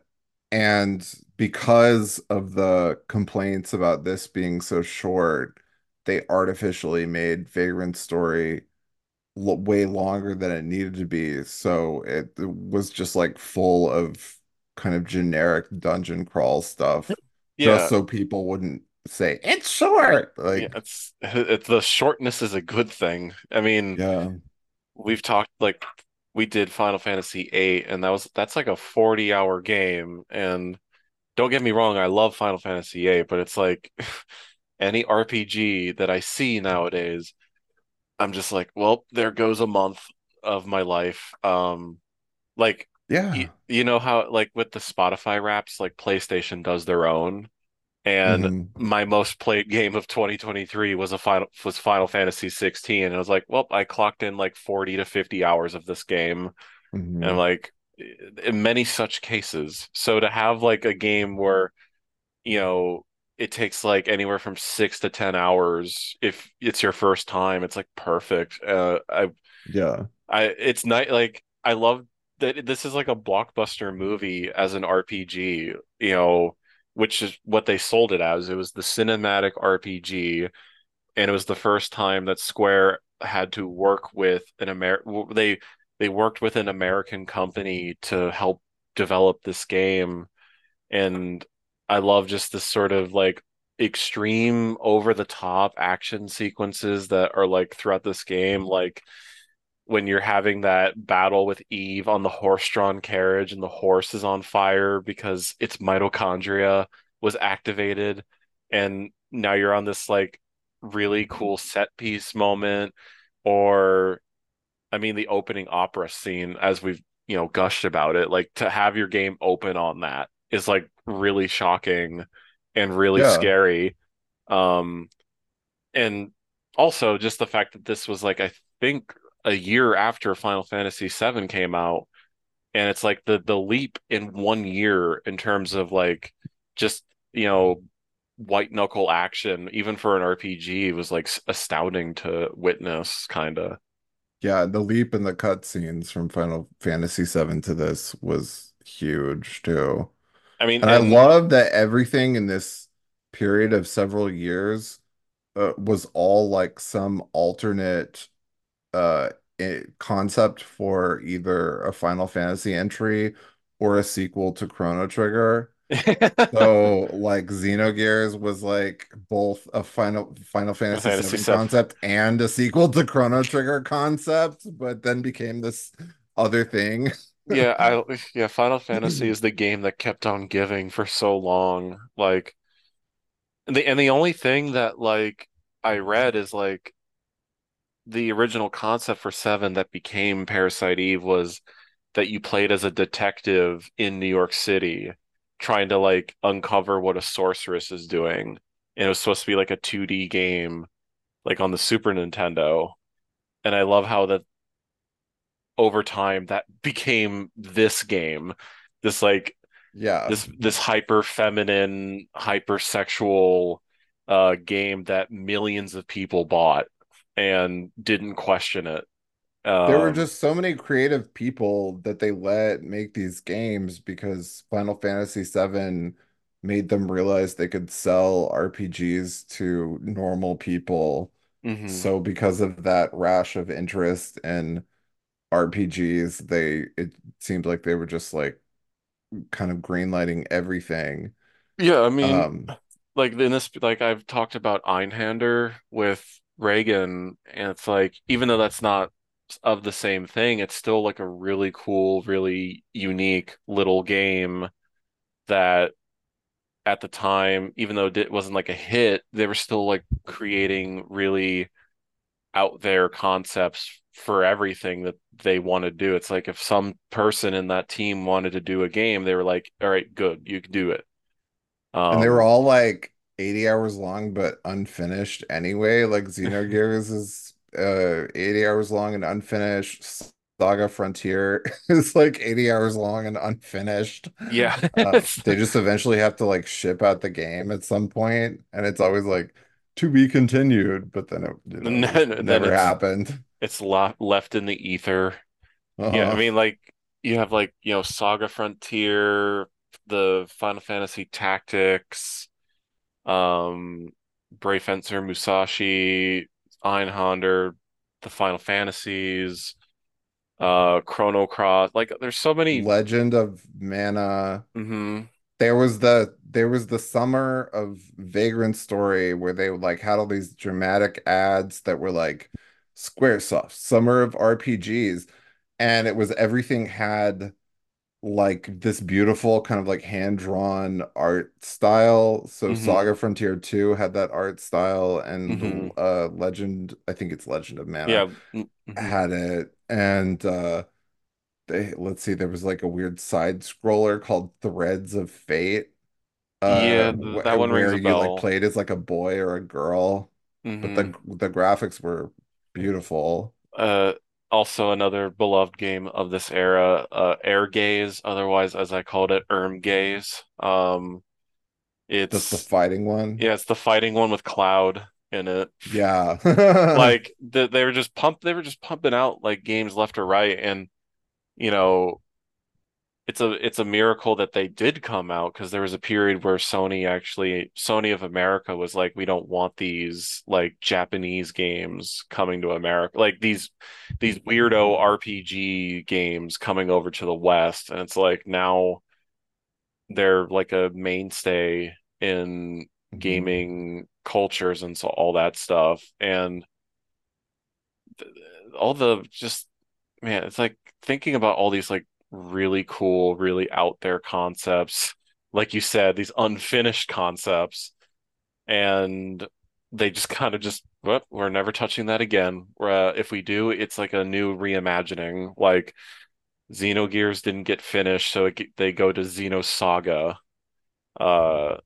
and because of the complaints about this being so short, they artificially made Vagrant story l way longer than it needed to be. So it, it was just like full of kind of generic dungeon crawl stuff, just so people wouldn't say it's short. yeah, Like, it's it, the shortness is a good thing. I mean, yeah. we've talked like we did Final Fantasy VIII, and that was that's like a 40 hour game. And don't get me wrong, I love Final Fantasy VIII, but it's like any RPG that I see nowadays, I'm just like, well, there goes a month of my life. Um, Like Yeah. you know how like with the Spotify Wraps, like PlayStation does their own, and hmm my most played game of 2023 was a final was Final Fantasy 16, and I was like, well, I clocked in like 40 to 50 hours of this game, and I'm hmm like, in many such cases. So to have like a game where you know it takes like anywhere from six to 10 hours if it's your first time, it's like perfect. Uh, I Yeah. I it's not like I love that this is like a blockbuster movie as an RPG, you know, which is what they sold it as. It was the cinematic RPG, and it was the first time that Square had to work with an Amer they they worked with an American company to help develop this game, and I love just this sort of like extreme over the top action sequences that are like throughout this game, like when you're having that battle with Eve on the horse-drawn carriage and the horse is on fire because its mitochondria was activated and now you're on this like really cool set piece moment or I mean the opening opera scene as we've you know gushed about it like to have your game open on that is like really shocking and really Yeah. scary um and also just the fact that this was like I think a year after Final Fantasy VII came out, and it's like the the leap in one year in terms of like just you know white knuckle action, even for an RPG, was like astounding to witness, kind of. Yeah. The leap in the cutscenes from Final Fantasy VII to this was huge too. I mean, And I love that everything in this period of several years uh, was all like some alternate uh concept for either a Final Fantasy entry or a sequel to Chrono Trigger. So like Xenogears was like both a Final Final Fantasy Fantasy concept and a sequel to Chrono Trigger concept, but then became this other thing. Yeah, I yeah, Final Fantasy is the game that kept on giving for so long. Like and the and the only thing that like I read is like the original concept for Seven that became Parasite Eve was that you played as a detective in New York City trying to like uncover what a sorceress is doing. And it was supposed to be like a 2D game like on the Super Nintendo. And I love how that over time that became this game. This like Yeah. this this hyper feminine, hypersexual uh game that millions of people bought and didn't question it. There were Um just so many creative people that they let make these games because Final Fantasy VII made them realize they could sell RPGs to normal people. mhm. So because of that rash of interest in RPGs, they it seemed like they were just like kind of greenlighting everything. Yeah, I mean Um, like in this like I've talked about Einhander with Reagan and it's like even though that's not of the same thing, it's still like a really cool, really unique little game that at the time, even though it wasn't like a hit, they were still like creating really out there concepts for everything that they want to do. It's like if some person in that team wanted to do a game, they were like, "All right, good, you can do it." and they were Um, all like 80 hours long but unfinished anyway. Like Xenogears is uh 80 hours long and unfinished. Saga Frontier is like 80 hours long and unfinished. yeah, Uh, they just eventually have to like ship out the game at some point, and it's always like to be continued, but then it, you know, and then, never it's happened. it's left left in the ether. Yeah, I Uh, mean, like you have like you know Saga Frontier, the Final Fantasy Tactics, um, Brave Fencer, Musashi, Einhander, the Final Fantasies, uh, Chrono Cross. Like, there's so many. Legend of Mana. Mm-hmm. There was the there was the summer of Vagrant Story where they like had all these dramatic ads that were like Squaresoft Summer of RPGs, and it was everything had like this beautiful kind of like hand-drawn art style. So hmm Saga Frontier 2 had that art style and the hmm uh Legend, I think it's Legend of Mana Yeah. hmm had it. And uh they let's see, there was like a weird side scroller called Threads of Fate, uh Yeah, that one rings where a you like played as like a boy or a girl, but the the graphics were beautiful. Uh, also another beloved game of this era, uh, Ehrgeiz, otherwise as I called it, Erm Gaze. Um, That's the fighting one. yeah, it's the fighting one with Cloud in it. Yeah. Like the, they were just pump, they were just pumping out like games left or right, and you know, it's a it's a miracle that they did come out because there was a period where Sony actually Sony of America was like, we don't want these like Japanese games coming to America, like these these weirdo RPG games coming over to the West, and it's like now they're like a mainstay in Mhm. gaming cultures and so all that stuff, and all the just man, it's like thinking about all these like really cool, really out there concepts, like you said, these unfinished concepts, and they just kind of just, well, we're never touching that again. Uh, if we do, it's like a new reimagining. Like Xenogears didn't get finished, so it, they go to Xenosaga. Uh,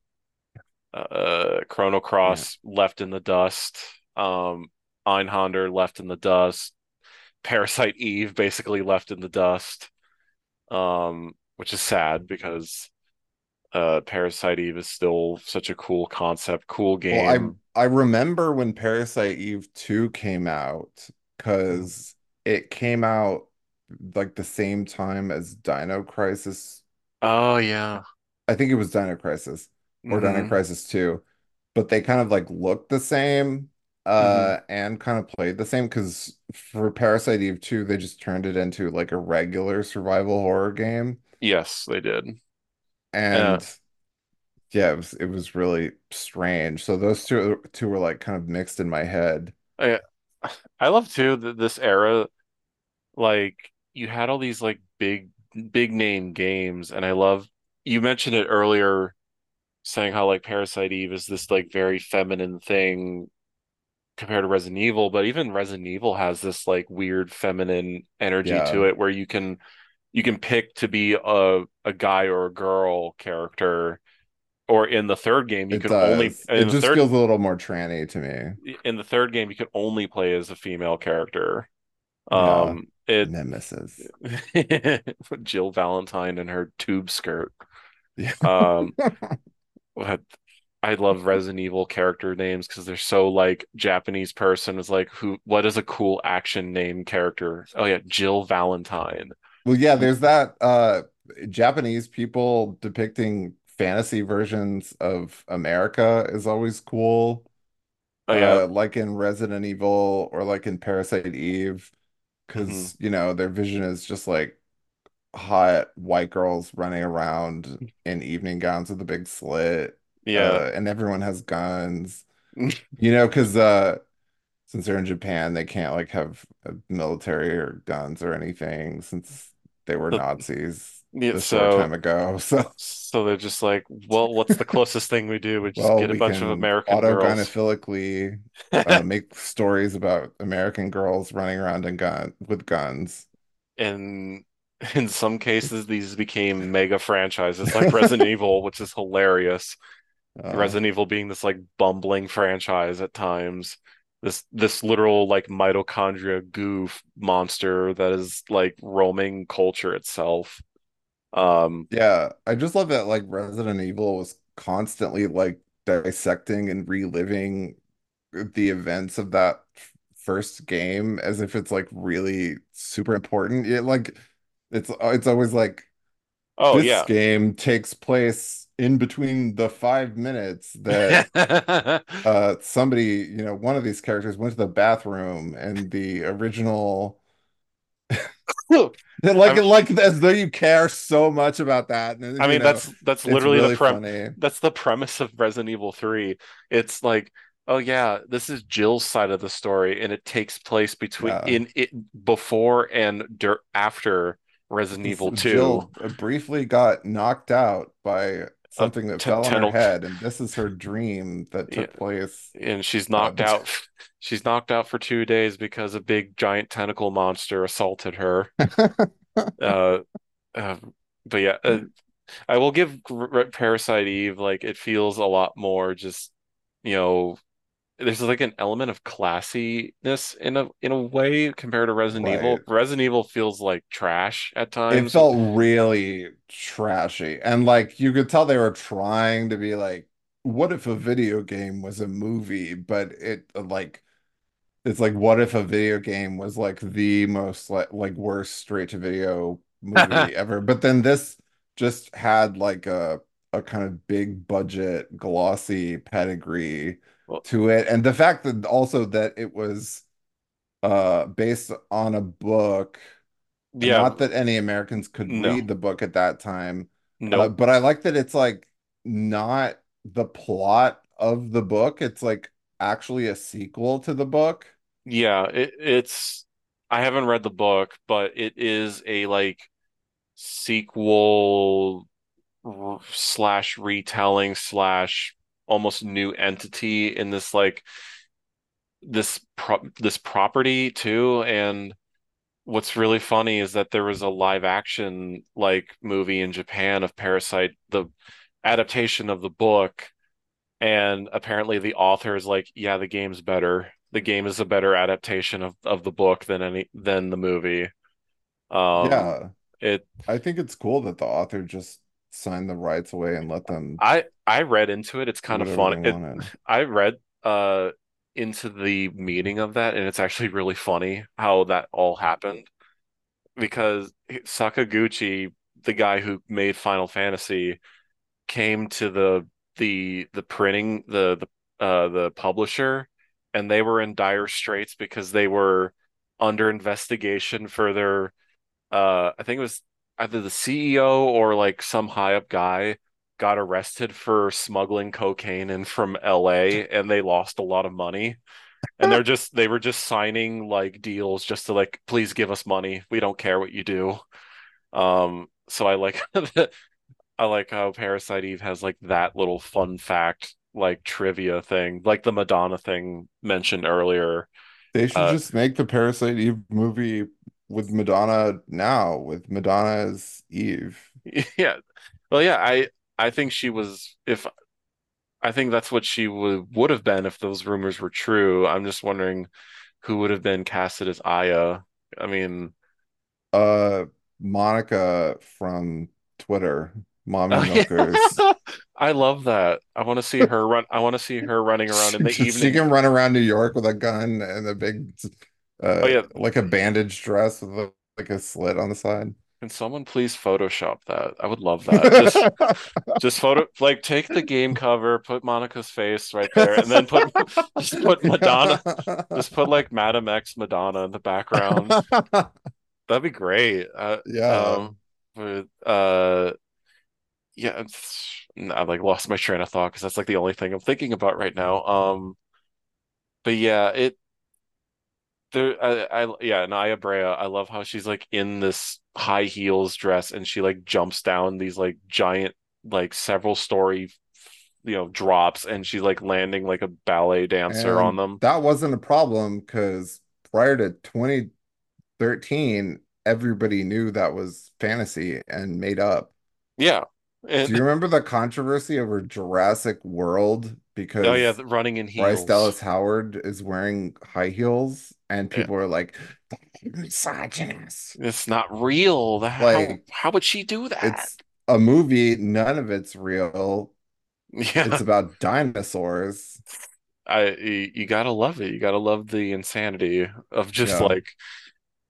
uh, Chrono Yeah. Cross left in the dust. Um, Einhander left in the dust. Parasite Eve basically left in the dust, um, which is sad because uh, Parasite Eve is still such a cool concept, cool Well, I game. I remember when Parasite Eve 2 came out because it came out like the same time as Dino Crisis Oh yeah. I think it was Dino Crisis or Dino hmm Crisis 2, but they kind of like looked the same hmm uh and kind of played the same because for Parasite Eve 2, they just turned it into like a regular survival horror game. Yes, they did. And yeah, it was it was really strange. So those two two were like kind of mixed in my head. I I love too that this era, like you had all these like big big name games, and I love you mentioned it earlier, saying how like Parasite Eve is this like very feminine thing compared to Resident Evil, but even Resident Evil has this like weird feminine energy to it where you can you can pick to be a a guy or a girl character, or in the third game you it could only. It just third feels a little more tranny to me. in the third game you could only play as a female character. Yeah. Um, it Nemesis. Jill Valentine and her tube skirt. Yeah. Um, what I love Resident Evil character names because they're so like Japanese person is like who what is a cool action name character? Oh yeah, Jill Valentine. Well, yeah, there's that uh Japanese people depicting fantasy versions of America is always cool. Oh yeah. Uh like in Resident Evil or like in Parasite Eve, because you know, their vision is just like hot white girls running around in evening gowns with a big slit. Yeah. Uh and everyone has guns. You know, because uh since they're in Japan, they can't like have a military or guns or anything since they were Nazis yeah, a short so time ago. So, so they're just like, well, what's the closest thing we do? We just well, get a bunch of can American girls. autogynephilically uh, make stories about American girls running around in gun with guns. And in some cases, these became mega franchises like Resident Evil, which is hilarious. Uh, Resident Evil being this like bumbling franchise at times. This this literal like mitochondria goof monster that is like roaming culture itself. Um, yeah, I just love that like Resident Evil was constantly like dissecting and reliving the events of that first game as if it's like really super important. It like it's it's always like oh this yeah. game takes place in between the five minutes that uh somebody, you know, one of these characters went to the bathroom and the original like I'm, like as though you care so much about that. I And mean know, that's that's literally the really prem funny. that's the premise of Resident Evil 3. It's like, oh yeah, this is Jill's side of the story and it takes place between Yeah. in it before and dur after Resident Evil 2. Jill briefly got knocked out by something that t fell on her head, and this is her dream that yeah, took place. and she's knocked out she's knocked out for two days because a big giant tentacle monster assaulted her. Uh, uh but yeah, uh, I will give Parasite Eve like it feels a lot more just you know there's like an element of classiness in a in a way compared to Resident right. Evil. Resident Evil feels like trash at times. It felt really trashy. And like you could tell they were trying to be like, what if a video game was a movie? But it like it's like what if a video game was like the most like like worst straight to video movie ever? But then this just had like a a kind of big budget glossy pedigree Well, to it. And the fact that also that it was uh based on a book yeah, not that any Americans could no, read the book at that time, uh, nope. but I like that it's like not the plot of the book. It's like actually a sequel to the book. Yeah, it, it's I haven't read the book, but it is a like sequel slash retelling slash almost new entity in this like this pro this property too. And what's really funny is that there was a live action like movie in Japan of Parasite, the adaptation of the book, and apparently the author is like, yeah, the game's better. The game is a better adaptation of, of the book than any than the movie. Um, Yeah, it I think it's cool that the author just signed the rights away and let them I I read into it. It's kind of whatever fun. It. I read uh into the meaning of that, and it's actually really funny how that all happened because Sakaguchi, the guy who made Final Fantasy, came to the the the printing the the uh the publisher and they were in dire straits because they were under investigation for their uh I think it was either the CEO or like some high up guy got arrested for smuggling cocaine in from LA and they lost a lot of money. And they're just they were just signing like deals just to like please give us money. We don't care what you do. Um so I like I like how Parasite Eve has like that little fun fact like trivia thing, like the Madonna thing mentioned earlier. They should Uh just make the Parasite Eve movie with Madonna now, with Madonna as Eve. yeah. Well, yeah, I I think she was if I think that's what she would would have been if those rumors were true. I'm just wondering who would have been casted as Aya. I mean, Uh, Monica from Twitter, Mommy oh yeah. Milkers. I love that. I want to see her run. I want to see her running around in the She, she can run around New York with a gun and a big, Oh uh, yeah, like a bandage dress with a, like a slit on the side. can someone please Photoshop that? I would love that. Just just photo like take the game cover, put Monica's face right there, and then put just put Madonna, just put like Madame X Madonna in the background. That'd be great. Uh, Yeah. um, but uh, yeah, it's, I like lost my train of thought because that's like the only thing I'm thinking about right now. Um, but yeah, it there, I, I yeah, Naya Brea. I love how she's like in this high heels dress and she like jumps down these like giant, like several story, you know, drops and she's like landing like a ballet dancer on them. that wasn't a problem because prior to 2013, everybody knew that was fantasy and made up. Yeah, Do you remember the controversy over Jurassic World because oh yeah, running in heels. Bryce. Dallas Howard is wearing high heels and Yeah. people are like, misogynist. It's not real. How Like how would she do that? it's a movie, none of it's real. yeah It's about dinosaurs. I you, you gotta love it. You gotta love the insanity of just Yeah. like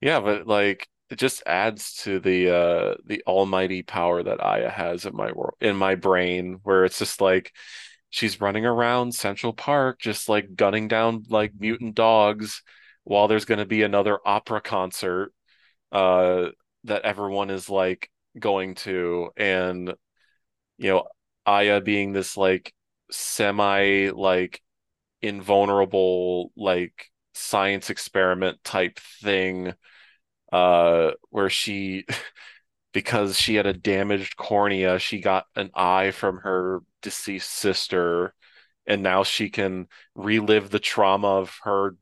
yeah, but like it just adds to the uh the almighty power that Aya has in my world in my brain, where it's just like she's running around Central Park just like gunning down like mutant dogs while there's gonna be another opera concert uh that everyone is like going to. And you know Aya being this like semi like invulnerable like science experiment type thing uh where she because she had a damaged cornea she got an eye from her deceased sister. And now she can relive the trauma of her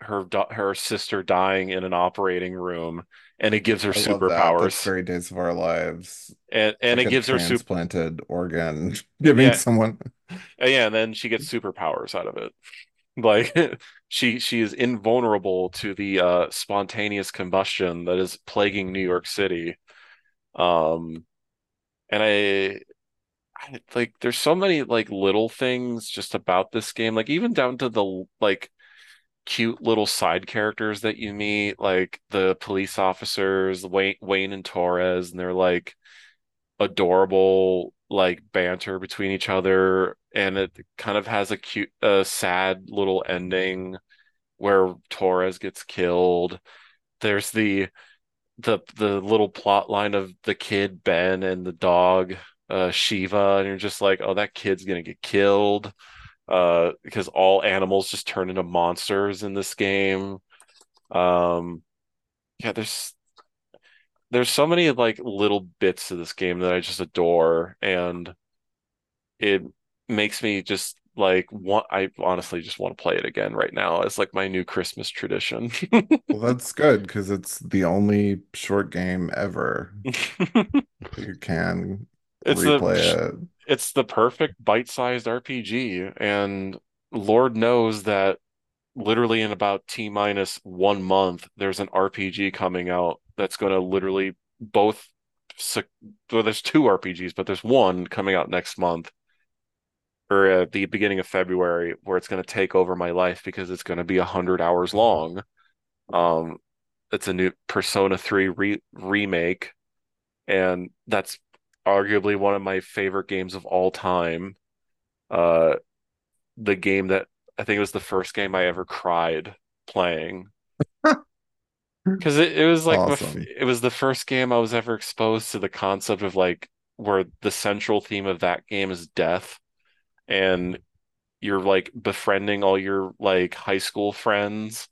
her her sister dying in an operating room and it gives her I love that. That's superpowers very Days of Our Lives. and and like it gives her super transplanted organ giving yeah someone. yeah and then she gets superpowers out of it Like she she is invulnerable to the uh spontaneous combustion that is plaguing New York City. Um and I, I like there's so many like little things just about this game, like even down to the like cute little side characters that you meet, like the police officers, Wayne Wayne and Torres, and they're like adorable like banter between each other and it kind of has a cute uh sad little ending where Torres gets killed. There's the the the little plot line of the kid Ben and the dog uh Shiva and you're just like, "Oh, that kid's gonna get killed." Uh because all animals just turn into monsters in this game. Um yeah, there's there's so many like little bits of this game that I just adore and it makes me just like want I honestly just want to play it again right now It's like my new Christmas tradition. Well, that's good because it's the only short game ever you can It's the it. it's the perfect bite-sized RPG and Lord knows that literally in about T minus one month there's an RPG coming out that's going to literally both well there's two RPGs but there's one coming out next month or at the beginning of February where it's going to take over my life because it's going to be a hundred hours long. Um, it's a new Persona 3 re remake, and that's arguably one of my favorite games of all time. Uh, the game that I think it was the first game I ever cried playing because it, it was like my, Awesome. it was the first game I was ever exposed to the concept of like where the central theme of that game is death and you're like befriending all your like high school friends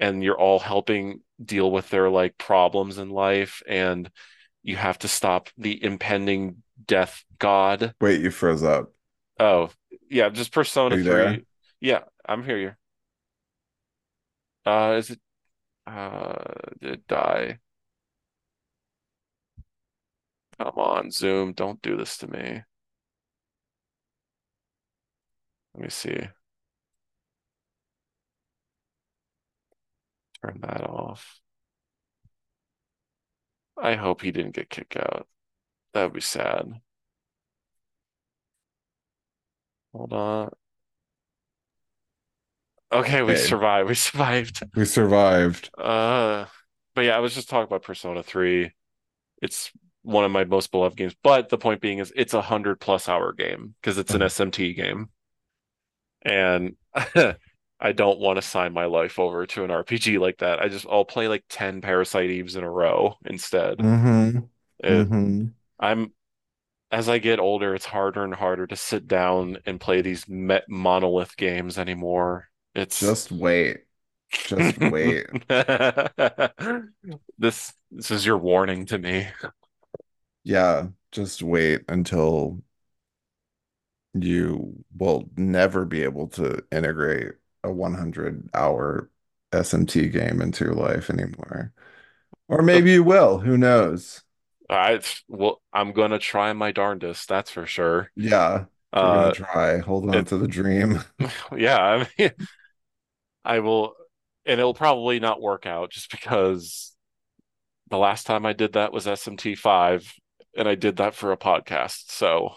and you're all helping deal with their like problems in life and you have to stop the impending death god. Wait, you froze up. Oh, yeah, just Persona you 3. there? Yeah, I'm here. Uh, is it uh did it die? Come on, Zoom, don't do this to me. Let me see. Turn that off. I hope he didn't get kicked out. That would be sad. Hold on. Okay, we Hey, survived. We survived. we survived. Uh, but yeah, I was just talking about Persona 3. It's one of my most beloved games. But the point being is it's a hundred plus hour game because it's an SMT game. And I don't want to sign my life over to an RPG like that. I just I'll play like 10 Parasite Eves in a row instead. Mm-hmm. It Mm-hmm. I'm as I get older, it's harder and harder to sit down and play these me monolith games anymore. It's Just wait. Just wait. this this is your warning to me. Yeah, just wait until you will never be able to integrate a 100 hour SMT game into your life anymore. Or maybe you will, who knows? I well, I'm gonna try my darndest, that's for sure. Yeah, Uh, try. Hold on it to the dream. yeah, I mean, I will, and it'll probably not work out just because the last time I did that was SMT5, and I did that for a podcast. So,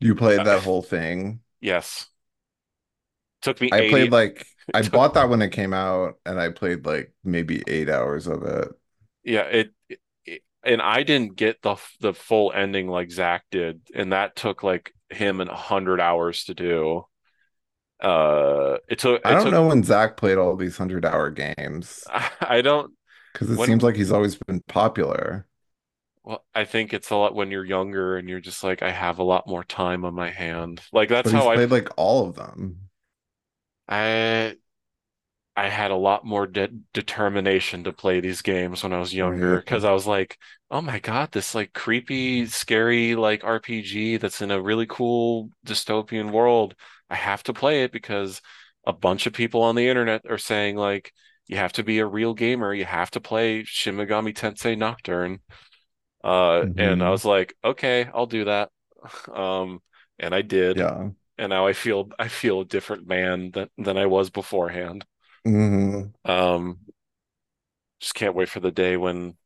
You played uh, that whole thing. yes, took me I played like I bought that when it came out and I played like maybe eight hours of it. yeah, it, it, and I didn't get the the full ending like Zach did, and that took like him a hundred hours to do. Uh, it took I don't took. know when Zach played all these hundred hour games I don't because it seems like he's always been popular, Well, I think it's a lot when you're younger and you're just like, I have a lot more time on my hand. Like that's but how I played like all of them. I I had a lot more de determination to play these games when I was younger because I was like, oh my God, this like creepy, scary like RPG that's in a really cool dystopian world. I have to play it because a bunch of people on the internet are saying like, you have to be a real gamer. You have to play Shin Megami Tensei Nocturne. Uh, and I hmm was like, okay, I'll do that. Um, and I did. Yeah. And now I feel I feel a different man than than I was beforehand. hmm Um, just can't wait for the day when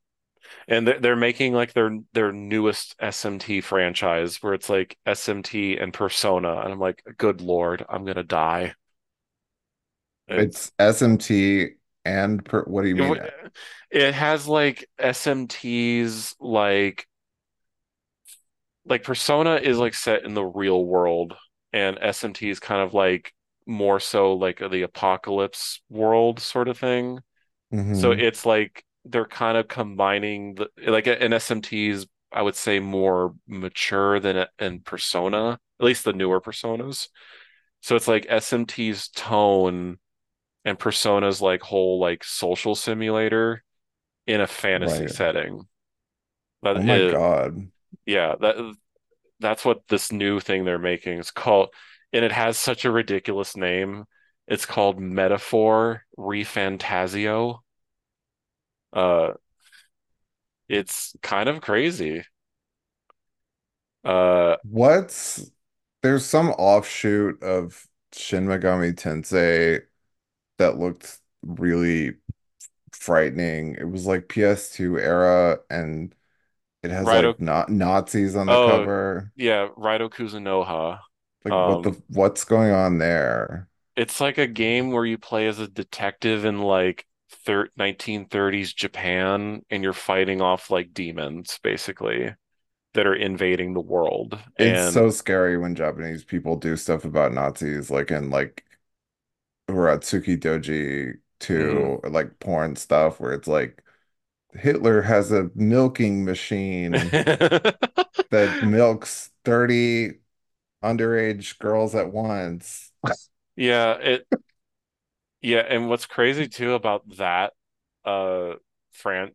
and they're they're making like their their newest SMT franchise where it's like SMT and Persona, and I'm like, good Lord, I'm gonna die. It's It's SMT and per what do you mean? it, it has like SMTs like like Persona is like set in the real world, and SMT is kind of like more so like the apocalypse world sort of thing. So hmm it's like they're kind of combining the like an SMT is I would say more mature than in Persona, at least the newer Personas. So it's like SMT's tone and Persona's like whole like social simulator in a fantasy Right. setting. Oh my is, God. yeah, that that's what this new thing they're making is called, and it has such a ridiculous name. It's called Metaphor ReFantazio Uh, it's kind of crazy. Uh, What's there's some offshoot of Shin Megami Tensei that looked really frightening. It was like PS2 era and it has Raidou, like not Nazis on the oh cover. yeah, Raidou Kuzunoha. Like what the Um, what's going on there? it's like a game where you play as a detective in like thir 1930s Japan, and you're fighting off like demons, basically. that are invading the world. It's And so scary when Japanese people do stuff about Nazis, like in like Urotsukidoji mhm. 2, or like porn stuff where it's like Hitler has a milking machine that milks 30 underage girls at once. yeah, it yeah, and what's crazy too about that uh fran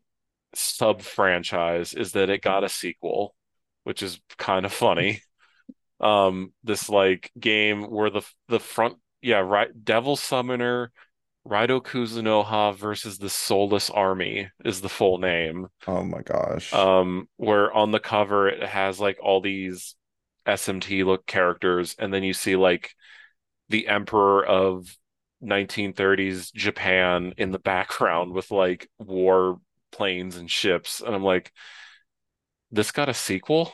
sub franchise is that it got a sequel, which is kind of funny. Um, this like game where the the front yeah, right Devil Summoner Raidou Kuzunoha versus the Soulless Army is the full name. Oh my gosh. Um, where on the cover it has like all these SMT look characters, and then you see like the Emperor of 1930s Japan in the background with like war planes and ships. And I'm like, this got a sequel?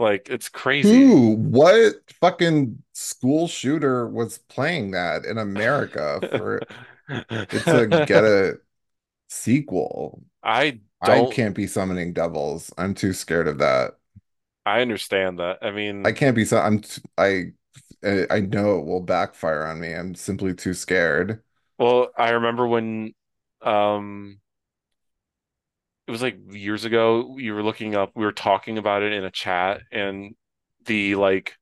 Like, it's crazy. Who, what fucking school shooter was playing that in America for it to get a sequel? I I don't, can't be summoning devils. I'm too scared of that. I understand that. I mean, I can't be so I'm t I I know it will backfire on me. I'm simply too scared. well, I remember when um it was like years ago, you were looking up, we were talking about it in a chat, and the like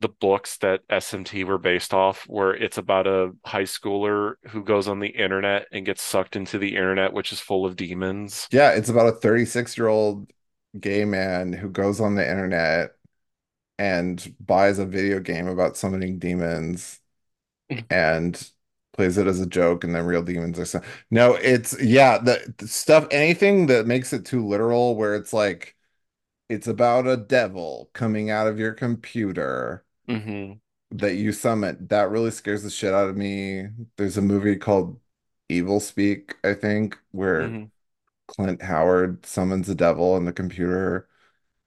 the books that SMT were based off, where it's about a high schooler who goes on the internet and gets sucked into the internet, which is full of demons. Yeah, it's about a 36 year old gay man who goes on the internet and buys a video game about summoning demons and plays it as a joke, and then real demons are so. No, it's yeah, the, the stuff, anything that makes it too literal, where it's like it's about a devil coming out of your computer hmm that you summon, that really scares the shit out of me. There's a movie called Evilspeak, I think, where hmm Clint Howard summons a devil in the computer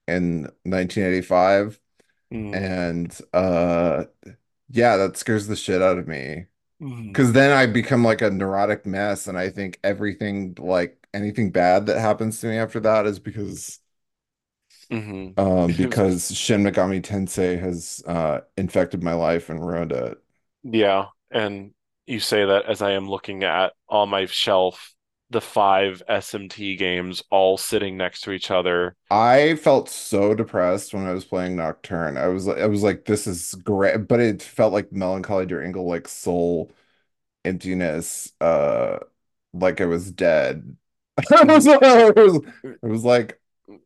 in 1985. hmm And uh yeah, that scares the shit out of me. Because then I become like a neurotic mess, and I think everything, like anything bad that happens to me after that is because hmm um because Shin Megami Tensei has uh infected my life and ruined it. Yeah, and you say that as I am looking at on my shelf the five SMT games all sitting next to each other. I felt so depressed when I was playing Nocturne. I was like, I was like, this is great, but it felt like Melancholy Ingle, like soul emptiness, uh, like I was dead. I was, it was, it was like,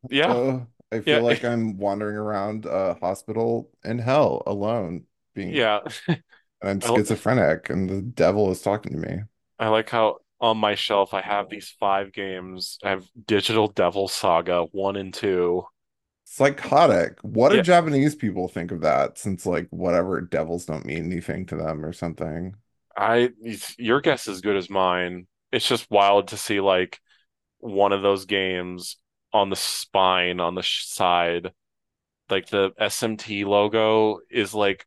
Yeah, uh, I feel yeah, like I'm wandering around a hospital in hell alone, being, yeah. and I'm schizophrenic, and the devil is talking to me. I like how on my shelf I have these five games. I have Digital Devil Saga 1 and 2. Psychotic. What do Yeah, Japanese people think of that? Since like whatever devils don't mean anything to them or something. I your guess is good as mine. It's just wild to see like one of those games on the spine on the side, like the SMT logo is like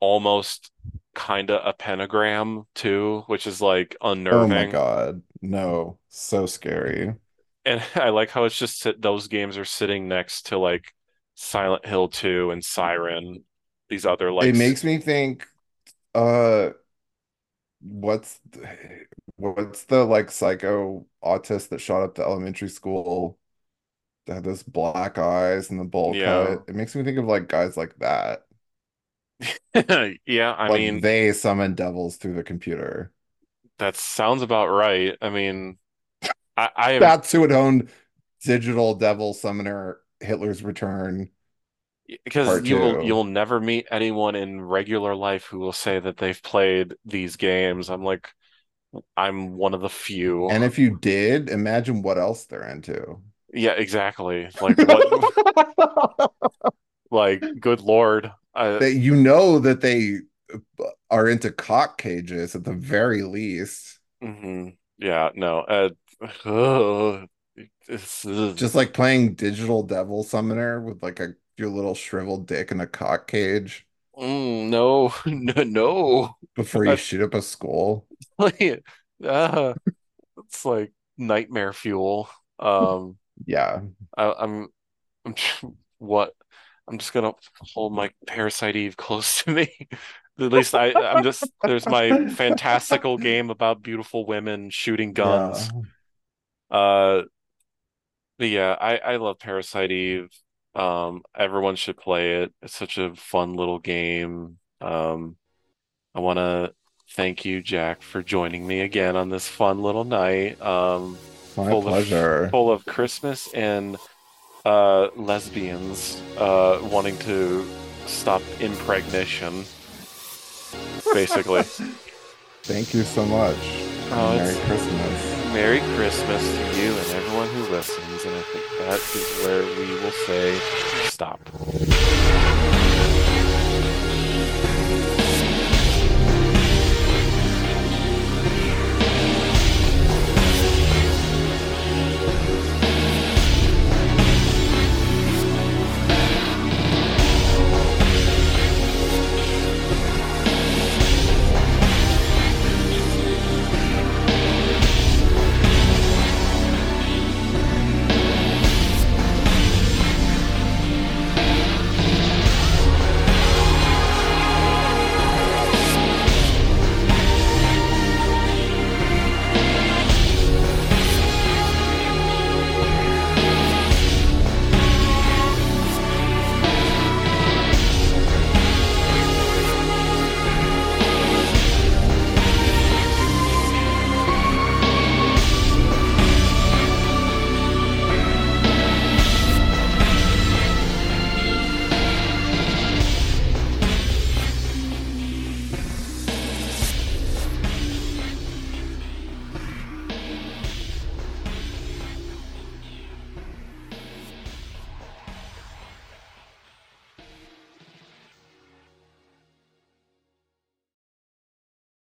almost kind of a pentagram too, which is like unnerving. Oh my. God. No, so scary. And I like how it's just those games are sitting next to like Silent Hill 2 and Siren, these other like. It makes me think, uh, what's what's the like psycho autist that shot up the elementary school that had those black eyes and the bowl yeah. cut? It makes me think of like guys like that. Yeah, I Like mean they summon devils through the computer. that sounds about right. I mean I, I have That's who would own Digital Devil Summoner Hitler's Return because you will you'll never meet anyone in regular life who will say that they've played these games. I'm like I'm one of the few. And if you did, imagine what else they're into. Yeah, exactly. Like what like good Lord. I That you know that they are into cock cages at the very least. mhm. Yeah, no. Uh, ugh, this is- Just like playing Digital Devil Summoner with like a your little shriveled dick in a cock cage mm, no, no, no. before you I shoot up a skull. like uh, it's like nightmare fuel. Um, Yeah. I, I'm I'm what? I'm just gonna hold my Parasite Eve close to me. At least I, I'm just there's my fantastical game about beautiful women shooting Yeah. guns. Uh, but yeah, I I love Parasite Eve. Um, everyone should play it. It's such a fun little game. Um, I want to thank you, Jack, for joining me again on this fun little night. Um, My full of pleasure. full of Christmas and uh lesbians uh wanting to stop impregnation, basically. Thank you so much. Oh, Merry Christmas. Merry Christmas to you and everyone who listens, and I think that is where we will say stop.